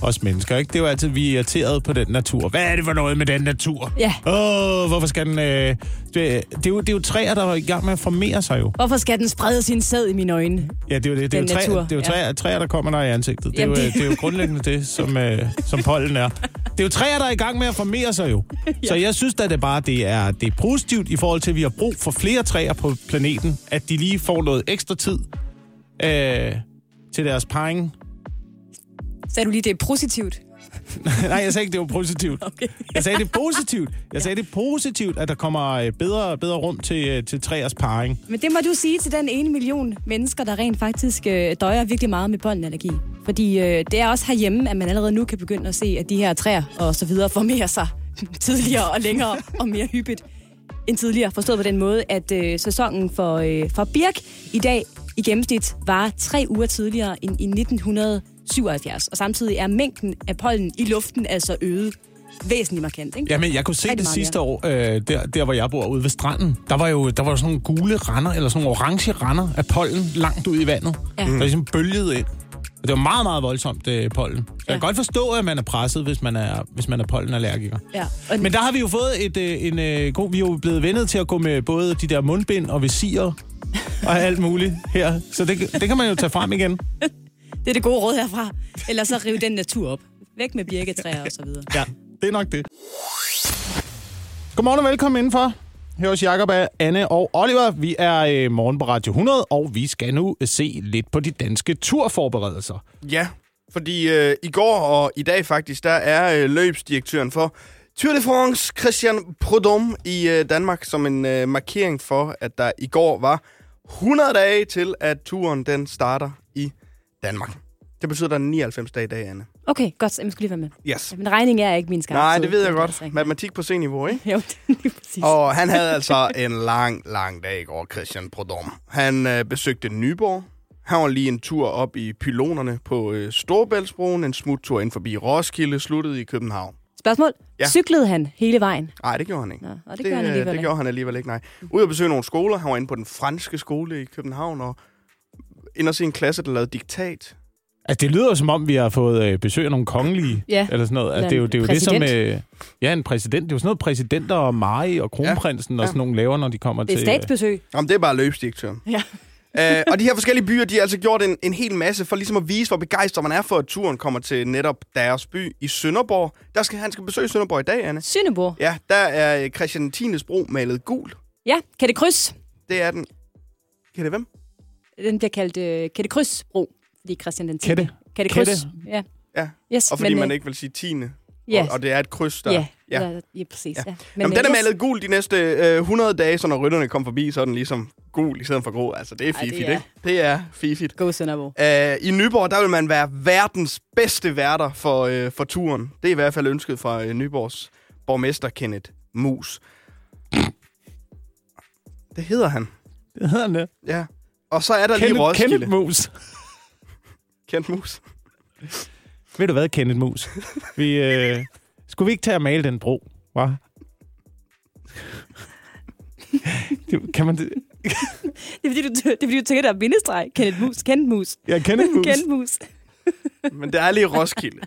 Os mennesker, ikke? Det er jo altid, vi er irriteret på den natur. Hvad er det for noget med den natur? Ja. Åh, hvorfor skal den... Øh, det, det, er jo, det er jo træer, der er i gang med at formere sig jo. Hvorfor skal den sprede sin sæd i mine øjne? Ja, det er jo, det. Det er jo, Den træer, natur, det er jo ja. træer, træer, der kommer der i ansigtet. Det er, Jamen, jo, det- det... det er jo grundlæggende det, som, øh, som pollen er. Det er jo træer, der er i gang med at formere sig jo. ja. Så jeg synes da, det bare det er, det er positivt i forhold til, at vi har brug for flere træer på planeten, at de lige får noget ekstra tid øh, til deres parring. Sagde du lige, det er positivt? Nej, jeg sagde ikke, det var positivt. Okay. Jeg sagde, det er positivt. Jeg sagde, det er positivt, at der kommer øh, bedre, bedre rum til, øh, til træers parring. Men det må du sige til den ene million mennesker, der rent faktisk øh, døjer virkelig meget med pollenallergi. Fordi øh, det er også herhjemme, at man allerede nu kan begynde at se, at de her træer og så videre formerer sig tidligere og længere og mere hyppigt end tidligere. Forstået på den måde, at øh, sæsonen for, øh, for birk i dag i gennemsnit var tre uger tidligere end i 1977. Og samtidig er mængden af pollen i luften altså øget væsentligt markant. Ikke? Jamen, jeg kunne se det sidste år, øh, der, der hvor jeg bor ude ved stranden. Der var jo der var sådan nogle gule render, eller sådan nogle orange render af pollen langt ud i vandet. Ja. Der ligesom bølgede ind. Og det var meget, meget voldsomt, det pollen. Så jeg Ja. kan godt forstå, at man er presset, hvis man er, hvis man er pollenallergiker. Ja. Og Men der har vi jo fået et, øh, en øh, god... Vi er jo blevet vendet til at gå med både de der mundbind og visirer og alt muligt her. Så det, det kan man jo tage frem igen. Det er det gode råd herfra. Eller så rive den natur op. Væk med birketræer og så videre. Ja, det er nok det. Godmorgen og velkommen indenfor. Her hos Jacob, Anne og Oliver. Vi er øh, morgen på Radio 100, og vi skal nu øh, se lidt på de danske turforberedelser. Ja, fordi øh, i går og i dag faktisk, der er øh, løbsdirektøren for Tour de France, Christian Prudhomme i øh, Danmark, som en øh, markering for, at der i går var 100 dage til, at turen den starter i Danmark. Det betyder, at der er 99 dage i dag, Anne. Okay, godt. Jeg skal lige være med. Yes. Men regning er ikke min skarpe Nej, det ved jeg godt. altså. Matematik på C-niveau, ikke? Jo, det er præcis. Og han havde altså en lang, lang dag i går, Christian Prudhomme. Han øh, besøgte Nyborg. Han var lige en tur op i pylonerne på øh, Storebæltsbroen. En smuttur ind forbi Roskilde, sluttede i København. Spørgsmål? Ja. Cyklede han hele vejen? Nej, det gjorde han ikke. Nå, og det, gør han øh, alligevel det ikke. gjorde han alligevel ikke, nej. Ude at besøge nogle skoler. Han var inde på den franske skole i København, og ind og se en klasse, der lavede diktat. Altså, det lyder jo, som om, vi har fået øh, besøg af nogle kongelige, Ja. eller sådan noget. Altså, Eller det er jo, det, er jo det, som... præsident. Øh, ja, en præsident. Det er jo sådan noget, præsidenter og Mari og kronprinsen ja. og sådan nogle laver, når de kommer Det er til... statsbesøg. Jamen, det er bare løbsdirektøren. Ja. Øh, og de her forskellige byer, de har altså gjort en, en hel masse for ligesom at vise, hvor begejstret man er for, at turen kommer til netop deres by i Sønderborg. Der skal, han skal besøge Sønderborg i dag, Anne. Sønderborg. Ja, der er øh, Christian Tines bro malet gul. Ja, kan det kryds? Det er den. Kan det hvem? Den bliver kaldt øh, Kette Krydsbro, fordi Christian den 10. Kette. Kette Kette. Ja. Ja, Yes, og fordi men, man øh, ikke vil sige Tine. Ja, Og, og det er et kryds, der... ja, ja. ja. ja præcis. Ja. Ja. Men, Jamen, øh, den er yes. malet gul de næste øh, 100 dage, så når rytterne kommer forbi, så er den ligesom gul i stedet for grå. Altså, det er Ej, det fifigt, er- ikke? Det er fifigt. Go Sønderborg. Uh, I Nyborg, der vil man være verdens bedste værter for, uh, for turen. Det er i hvert fald ønsket fra uh, Nyborgs borgmester Kenneth Mus. Det hedder han. Det hedder han det. Ja. Og så er der lige Kenneth, Roskilde. Kenneth Mus. Kenneth Mus. Ved du hvad, Kenneth Mus? Vi, øh, skulle vi ikke tage at male den bro, hva'? Det, kan man det? Det er fordi, du, det er, fordi, du tænker, der er bindestreg. Kenneth Mus. Kenneth Mus. Ja, Kenneth Mus. Kenneth Mus. Men det er lige Roskilde.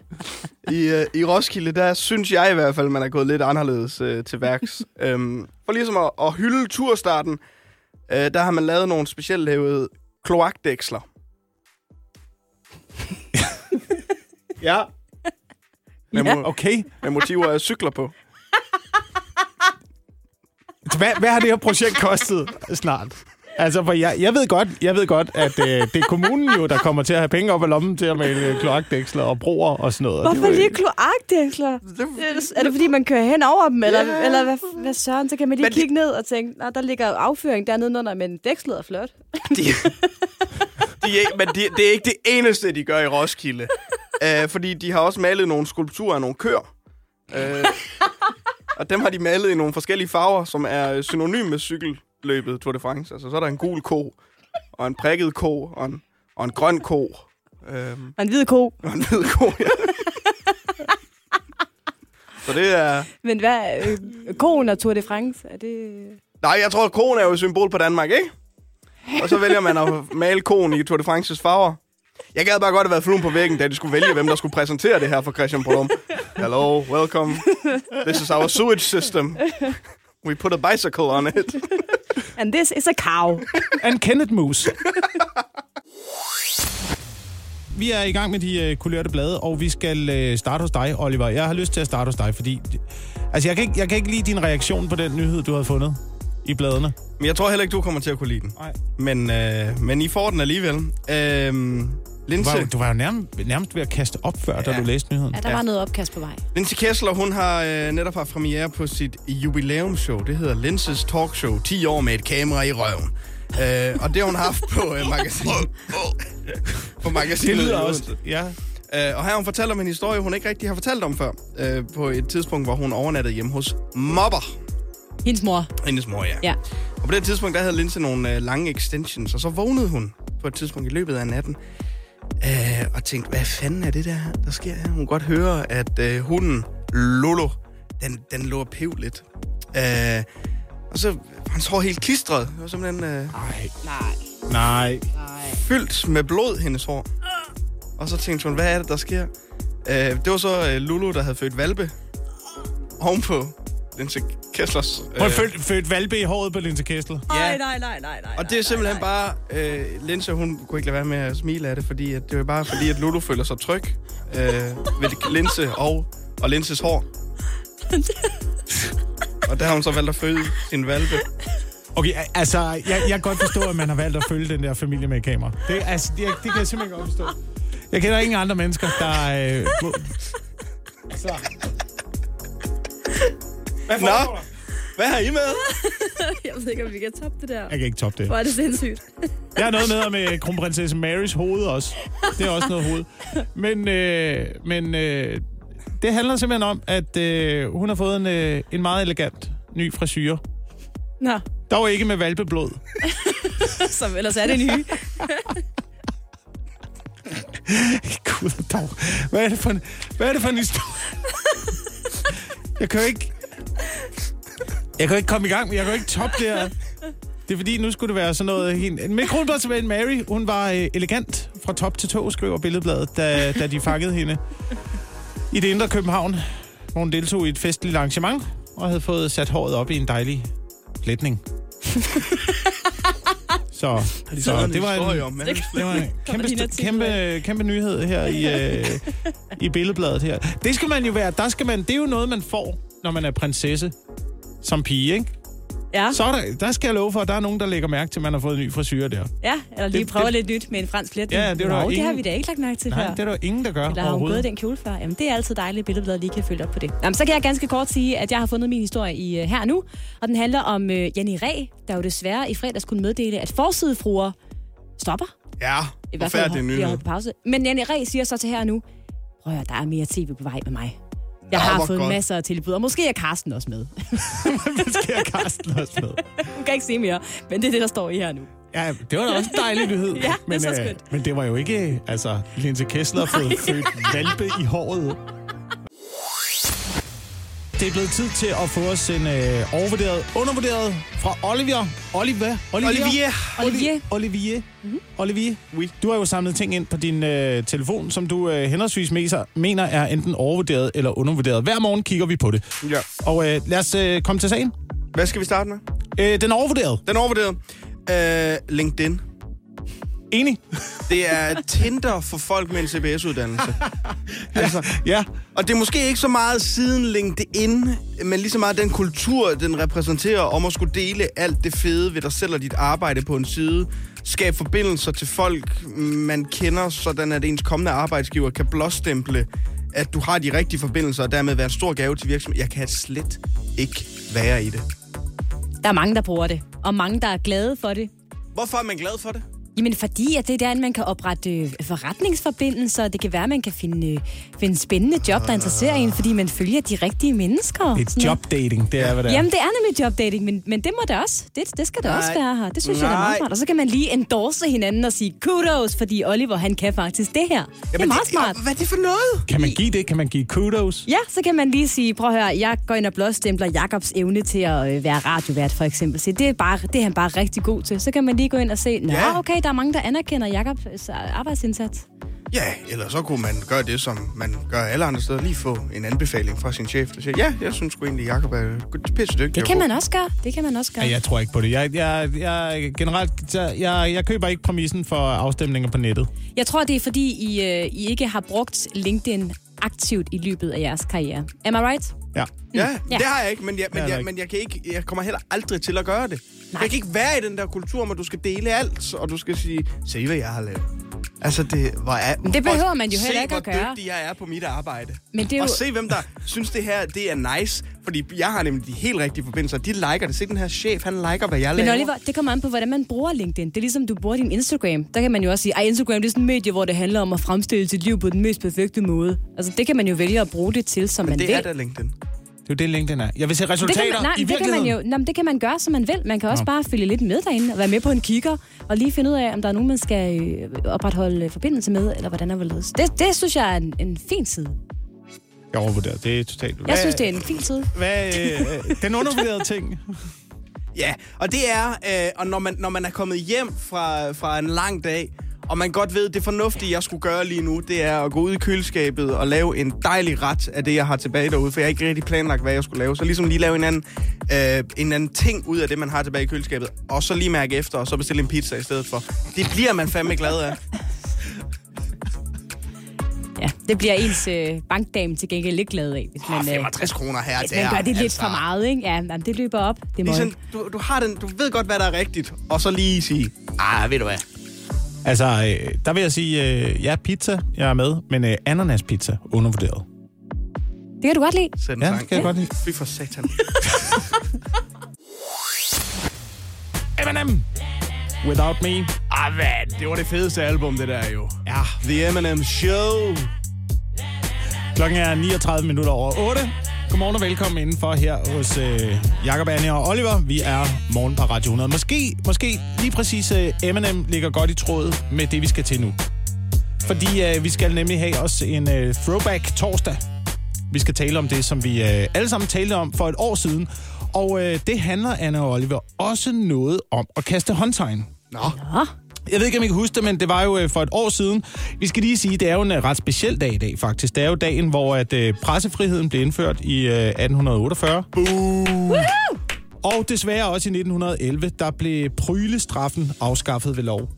I, uh, I Roskilde, der synes jeg i hvert fald, man er gået lidt anderledes uh, til værks. um, for ligesom at, at hylde turstarten, uh, der har man lavet nogle specielt lavede kloakdæksler. ja. Med, Ja. Okay. med motiver af cykler på. Hvad, hvad har det her projekt kostet snart? Altså, for jeg, jeg, ved godt, jeg ved godt, at øh, det er kommunen jo, der kommer til at have penge op af lommen til at male kloakdæksler og broer og sådan noget. Og det Hvorfor er lige kloakdæksler? Det, Er det, det fordi, man kører hen over dem? Eller, Ja. eller hvad, hvad søren? Så kan man lige Men det- kigge ned og tænke, Nå, der ligger afføring dernede under, men dækslet er flot. de, de, er- men de, det er ikke det eneste, de gør i Roskilde. Øh, fordi de har også malet nogle skulpturer af nogle køer. Øh, og dem har de malet i nogle forskellige farver, som er synonym med cykelløbet Tour de France. Altså, så er der en gul ko, og en prikket ko, og en, og en grøn ko. Øhm, Og en hvid ko. og en hvid ko, ja. Så det er... Men hvad, øh, koen og Tour de France, er det... Nej, jeg tror, at koen er jo et symbol på Danmark, ikke? Og så vælger man at male koen i Tour de France's farver. Jeg gad bare godt have været fluen på væggen, da de skulle vælge, hvem der skulle præsentere det her for Christian Brolum. Hello, welcome. This is our sewage system. We put a bicycle on it. And this is a cow. And Kenneth Moose. Vi er i gang med de øh, kulørte blade, og vi skal øh, starte hos dig, Oliver. Jeg har lyst til at starte hos dig, fordi... Altså, jeg kan, ikke, jeg kan ikke lide din reaktion på den nyhed, du har fundet i bladene. Men jeg tror heller ikke, du kommer til at kunne lide den. Nej. Men, øh, men I får den alligevel. Øhm, Du Linse, var, jo- du var jo nærmest, nærmest ved at kaste op før, da Ja. du læste nyheden. Ja, der var noget opkast på vej. Linse Kessler, hun har øh, netop haft premiere på sit jubilæumsshow. Det hedder Linses Talkshow. 10 år med et kamera i røven. Øh, og det har hun haft på øh, magasinet. på magasinet. Det lyder også... Ja. Øh, og her har hun fortalt om en historie, hun ikke rigtig har fortalt om før. Øh, på et tidspunkt, hvor hun overnattede hjemme hos Mobber. Hendes mor. Hendes mor, ja. Ja. Og på det tidspunkt, der havde Linse nogle øh, lange extensions, og så vågnede hun på et tidspunkt i løbet af natten, øh, og tænkte, hvad fanden er det der, der sker her? Hun kunne godt høre, at øh, hunden Lolo, den, den lå og pev lidt. Øh, og så var hans hår helt klistret. Det var simpelthen øh, Nej, Nej. nej. fyldt med blod, hendes hår. Og så tænkte hun, hvad er det, der sker? Øh, det var så øh, Lulu, der havde født valpe ovenpå Linse Kesslers. Hun har født, født valpe i håret på Linse Kessler. Ja. Nej, nej, nej, nej, nej. Og det er simpelthen bare... Øh, Linse, hun kunne ikke lade være med at smile af det, fordi at det var bare fordi, at Lulu føler sig tryg øh, ved Linse og, og Linses hår. og der har hun så valgt at føde sin valpe. Okay, altså, jeg, jeg kan godt forstå, at man har valgt at følge den der familie med kamera. Det, altså, det, det kan jeg simpelthen godt forstå. Jeg kender ingen andre mennesker, der... Øh, må- altså, hvad Nå, hvad har I med? Jeg ved ikke, om vi kan toppe det der. Jeg kan ikke toppe det. Hvor er det sindssygt. Jeg har noget med med kronprinsesse Marys hoved også. Det er også noget hoved. Men, øh, men øh, det handler simpelthen om, at øh, hun har fået en, øh, en meget elegant ny frisyr. Nå, Dog ikke med valpeblod. så, ellers er det en hyge. Gud dog. Hvad er det for en, hvad er det for en historie? Jeg kan jo ikke... Jeg kan ikke komme i gang, jeg kan ikke toppe det her. Det er fordi, nu skulle det være sådan noget helt... Men kronprinsesse Mary, hun var øh, elegant fra top til tå, skriver Billedbladet, da, da de fangede hende i det indre København, hvor hun deltog i et festligt arrangement og havde fået sat håret op i en dejlig plætning. Så, så det var en, om, men det var en kæmpe, kæmpe, kæmpe nyhed her i, øh, i billedbladet her. Det skal man jo være. Der skal man, det er jo noget, man får, når man er prinsesse som pige, ikke? Ja, Så er der, der skal jeg love for, at der er nogen, der lægger mærke til, at man har fået en ny frisyr der. ja eller lige Det- prøve det- lidt nyt med en fransk flætning. Ja, det er der Nå, det ingen- har vi da ikke lagt mærke til Nej, før. det er der jo ingen, der gør Eller har hun gået den kjole før? Jamen, det er altid dejligt, at Billedbladet lige kan følge op på det. Jamen, så kan jeg ganske kort sige, at jeg har fundet min historie i uh, her nu, og den handler om uh, Jenny Ræ, der jo desværre i fredags kunne meddele, at forsidefruer stopper. Ja, I hvert fald nyhed. holdt på pause. Men Jenny Ræ siger så til her nu, prøv at der er mere tv på vej med mig. Jeg har fået godt. masser af tilbud, og måske er Karsten også med. Hvad sker Karsten også med? Hun kan ikke se mere, men det er det, der står i her nu. Ja, det var da også en dejlig nyhed. Ja, det er men, så øh, skønt. men det var jo ikke, altså, Linse Kessler har fået født valpe i håret. Det er blevet tid til at få os en øh, overvurderet, undervurderet fra Olivier. Oliver? Olivier. Olivier. Olivier. Mm-hmm. Olivier. Oui. Du har jo samlet ting ind på din øh, telefon, som du øh, henholdsvis mener, mener er enten overvurderet eller undervurderet. Hver morgen kigger vi på det. Ja. Og øh, lad os øh, komme til sagen. Hvad skal vi starte med? Øh, den er overvurderet. Den er overvurderet. Øh, LinkedIn. Enig? Det er Tinder for folk med en CBS-uddannelse. altså, Ja. og det er måske ikke så meget siden LinkedIn, men lige så meget den kultur, den repræsenterer om at skulle dele alt det fede ved dig selv og dit arbejde på en side. Skab forbindelser til folk, man kender, sådan at ens kommende arbejdsgiver kan blåstemple, at du har de rigtige forbindelser, og dermed være en stor gave til virksomheden. Jeg kan slet ikke være i det. Der er mange, der bruger det, og mange, der er glade for det. Hvorfor er man glad for det? Jamen fordi, at det er der, man kan oprette øh, forretningsforbindelser, det kan være, at man kan finde, øh, finde spændende job, der interesserer en, fordi man følger de rigtige mennesker. Det er jobdating, det er, hvad det er. Jamen, det er nemlig jobdating, men, men det må det også. Det, det skal det Nej. også være her. Det synes jeg, det er meget Nej. smart. Og så kan man lige endorse hinanden og sige kudos, fordi Oliver, han kan faktisk det her. det er meget smart. Hvad er det for noget? Kan man give det? Kan man give kudos? Ja, så kan man lige sige, prøv at høre, jeg går ind og blåstempler Jakobs evne til at øh, være radiovært, for eksempel. Så det er, bare, det er han bare rigtig god til. Så kan man lige gå ind og se, nå, Ja. okay, der er mange, der anerkender Jakobs øh, arbejdsindsats. Ja, eller så kunne man gøre det, som man gør alle andre steder. Lige få en anbefaling fra sin chef, der siger, ja, jeg synes sgu egentlig, Jacob er pisse dygtig. Det kan man også gøre. Det kan man også gøre. Ja, jeg tror ikke på det. Jeg, jeg, jeg, generelt, jeg, jeg køber ikke præmissen for afstemninger på nettet. Jeg tror, det er fordi, I, øh, I ikke har brugt LinkedIn aktivt i løbet af jeres karriere. Am I right? Ja. Ja, Ja. det har jeg ikke, men jeg, men, jeg, ikke. men jeg, kan ikke, jeg kommer heller aldrig til at gøre det. Nej. Jeg kan ikke være i den der kultur, hvor du skal dele alt, og du skal sige, se hvad jeg har lavet. Altså, det, hvor er, Men det behøver man jo se, heller ikke hvor at gøre. dygtig jeg er på mit arbejde. Men det er Og jo- se, hvem der synes, det her det er nice. Fordi jeg har nemlig de helt rigtige forbindelser. De liker det. Se, den her chef, han liker, hvad jeg Men laver. Oliver, det kommer an på, hvordan man bruger LinkedIn. Det er ligesom, du bruger din Instagram. Der kan man jo også sige, at Instagram det er sådan et medie, hvor det handler om at fremstille sit liv på den mest perfekte måde. Altså, det kan man jo vælge at bruge det til, som man det vil. er da LinkedIn. Det er jo det, LinkedIn er. Jeg vil se det resultater kan man, nej, i det kan virkeligheden. man jo, nej, det kan man gøre, som man vil. Man kan også Nå. bare følge lidt med derinde og være med på en kigger, og lige finde ud af, om der er nogen, man skal øh, opretholde øh, forbindelse med, eller hvordan er hvorledes. Det, det synes jeg er en, en fin side. Jeg overvurderer. Det er totalt... Jeg synes, det er en fin side. Hvad, øh, den undervurderede ting. Ja, og det er, øh, og når man, når man er kommet hjem fra, fra en lang dag, og man godt ved, det fornuftige, jeg skulle gøre lige nu, det er at gå ud i køleskabet og lave en dejlig ret af det, jeg har tilbage derude, for jeg har ikke rigtig planlagt, hvad jeg skulle lave. Så ligesom lige lave en anden, øh, en anden ting ud af det, man har tilbage i køleskabet, og så lige mærke efter, og så bestille en pizza i stedet for. Det bliver man fandme glad af. Ja, det bliver ens øh, bankdame til gengæld lidt glad af, hvis man, Åh, øh, 65 kroner her hvis der. man gør det lidt altså. for meget. Ikke? Ja, jamen, det løber op. Det må Ligesom, du, du, har den, du ved godt, hvad der er rigtigt, og så lige sige, ah, ved du hvad, Altså, øh, der vil jeg sige, øh, ja, pizza, jeg er med, men øh, ananaspizza, undervurderet. Det kan du godt lide. sæt Ja, det kan jeg godt lide. Fy for satan. Eminem, Without Me. Ah, hvad? Det var det fedeste album, det der jo. Ja, The Eminem Show. klokken er 39 minutter over 8. Godmorgen og velkommen indenfor her hos øh, Jakob, Anne og Oliver. Vi er morgen på Radio 100. Måske, måske lige præcis øh, ligger godt i tråd med det, vi skal til nu. Fordi øh, vi skal nemlig have os en øh, throwback torsdag. Vi skal tale om det, som vi øh, alle sammen talte om for et år siden. Og øh, det handler, Anne og Oliver, også noget om at kaste håndtegn. Nå. Nå, jeg ved ikke, om I kan huske det, men det var jo øh, for et år siden. Vi skal lige sige, det er jo en øh, ret speciel dag i dag, faktisk. Det er jo dagen, hvor at, øh, pressefriheden blev indført i øh, 1848. Boom! Og desværre også i 1911, der blev prylestraffen afskaffet ved lov.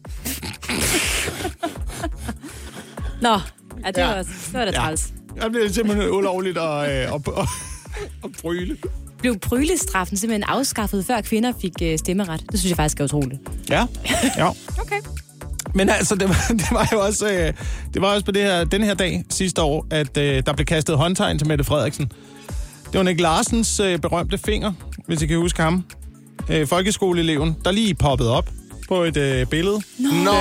Nå. ja, det Ja. var, det var da træls. Der blev simpelthen ulovligt at, øh, at, at, at pryle. Blev prylestraffen simpelthen afskaffet, før kvinder fik øh, stemmeret? Det synes jeg faktisk er utroligt. Ja, ja. Okay. Men altså, det var, det var jo også, øh, det var også på det her, den her dag sidste år, at øh, der blev kastet håndtegn til Mette Frederiksen. Det var Nick Larsens øh, berømte finger, hvis I kan huske ham. Øh, folkeskoleeleven, der lige poppede op på et øh, billede, Nå,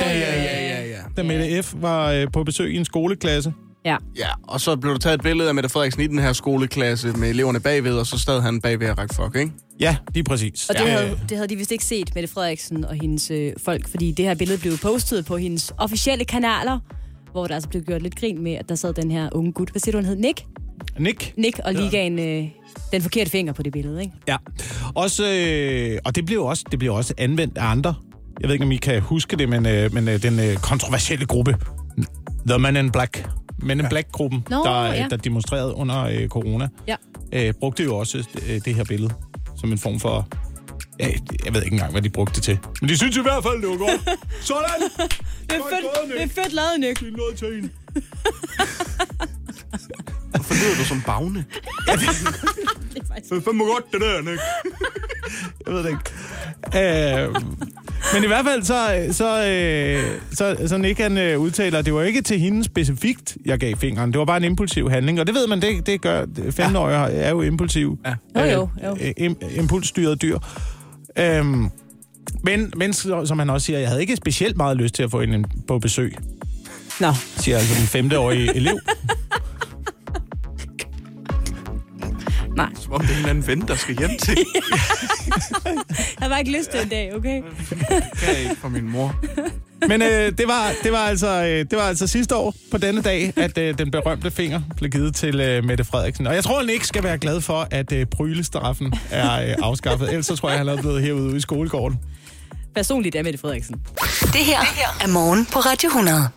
ja, ja, ja, ja, ja. da Mette F. var øh, på besøg i en skoleklasse. Ja. Ja, og så blev der taget et billede af Mette Frederiksen i den her skoleklasse med eleverne bagved, og så stod han bagved og række fuck, ikke? Ja, lige præcis. Og det, ja. havde, det havde de vist ikke set, Mette Frederiksen og hendes øh, folk, fordi det her billede blev postet på hendes officielle kanaler, hvor der altså blev gjort lidt grin med, at der sad den her unge gut. Hvad siger du, han hed? Nick? Nick. Nick og lige gav en, øh, den forkerte finger på det billede, ikke? Ja. Også, øh, og det blev også, det blev også anvendt af andre. Jeg ved ikke, om I kan huske det, men, øh, men øh, den øh, kontroversielle gruppe, The Men in Black, Men in Black-gruppen, Nå, der, ja. der demonstrerede under øh, corona, Ja. øh, brugte jo også øh, det her billede som en form for... Ja, jeg ved ikke engang, hvad de brugte det til. Men de synes i hvert fald, det var godt. Sådan! Det er fedt, det er fedt lavet, Nick. Det er noget til en. Hvorfor lyder du som bagne? Det er fandme godt, det der, Nick. jeg ved det ikke. Øh, men i hvert fald, så, så, øh, så, så Nick han øh, udtaler, at det var ikke til hende specifikt, jeg gav fingeren. Det var bare en impulsiv handling. Og det ved man, det, det gør 15-årige er jo impulsiv. Ja. Jo, jo, jo. Øh, im, impulsstyret dyr. Øhm, Men, men som han også siger, jeg havde ikke specielt meget lyst til at få hende på besøg, Nå, siger altså den femteårige elev. nej. Som om det er en eller anden ven, der skal hjem til. Jeg har ikke lyst til en dag, okay? kan jeg ikke for min mor. Men øh, det, var, det, var altså, øh, det var altså sidste år på denne dag, at øh, den berømte finger blev givet til øh, Mette Frederiksen. Og jeg tror, han ikke skal være glad for, at øh, brylestraffen er øh, afskaffet. Ellers så tror jeg, han er blevet herude ude i skolegården. Personligt er Mette Frederiksen. Det her er morgen på Radio 100.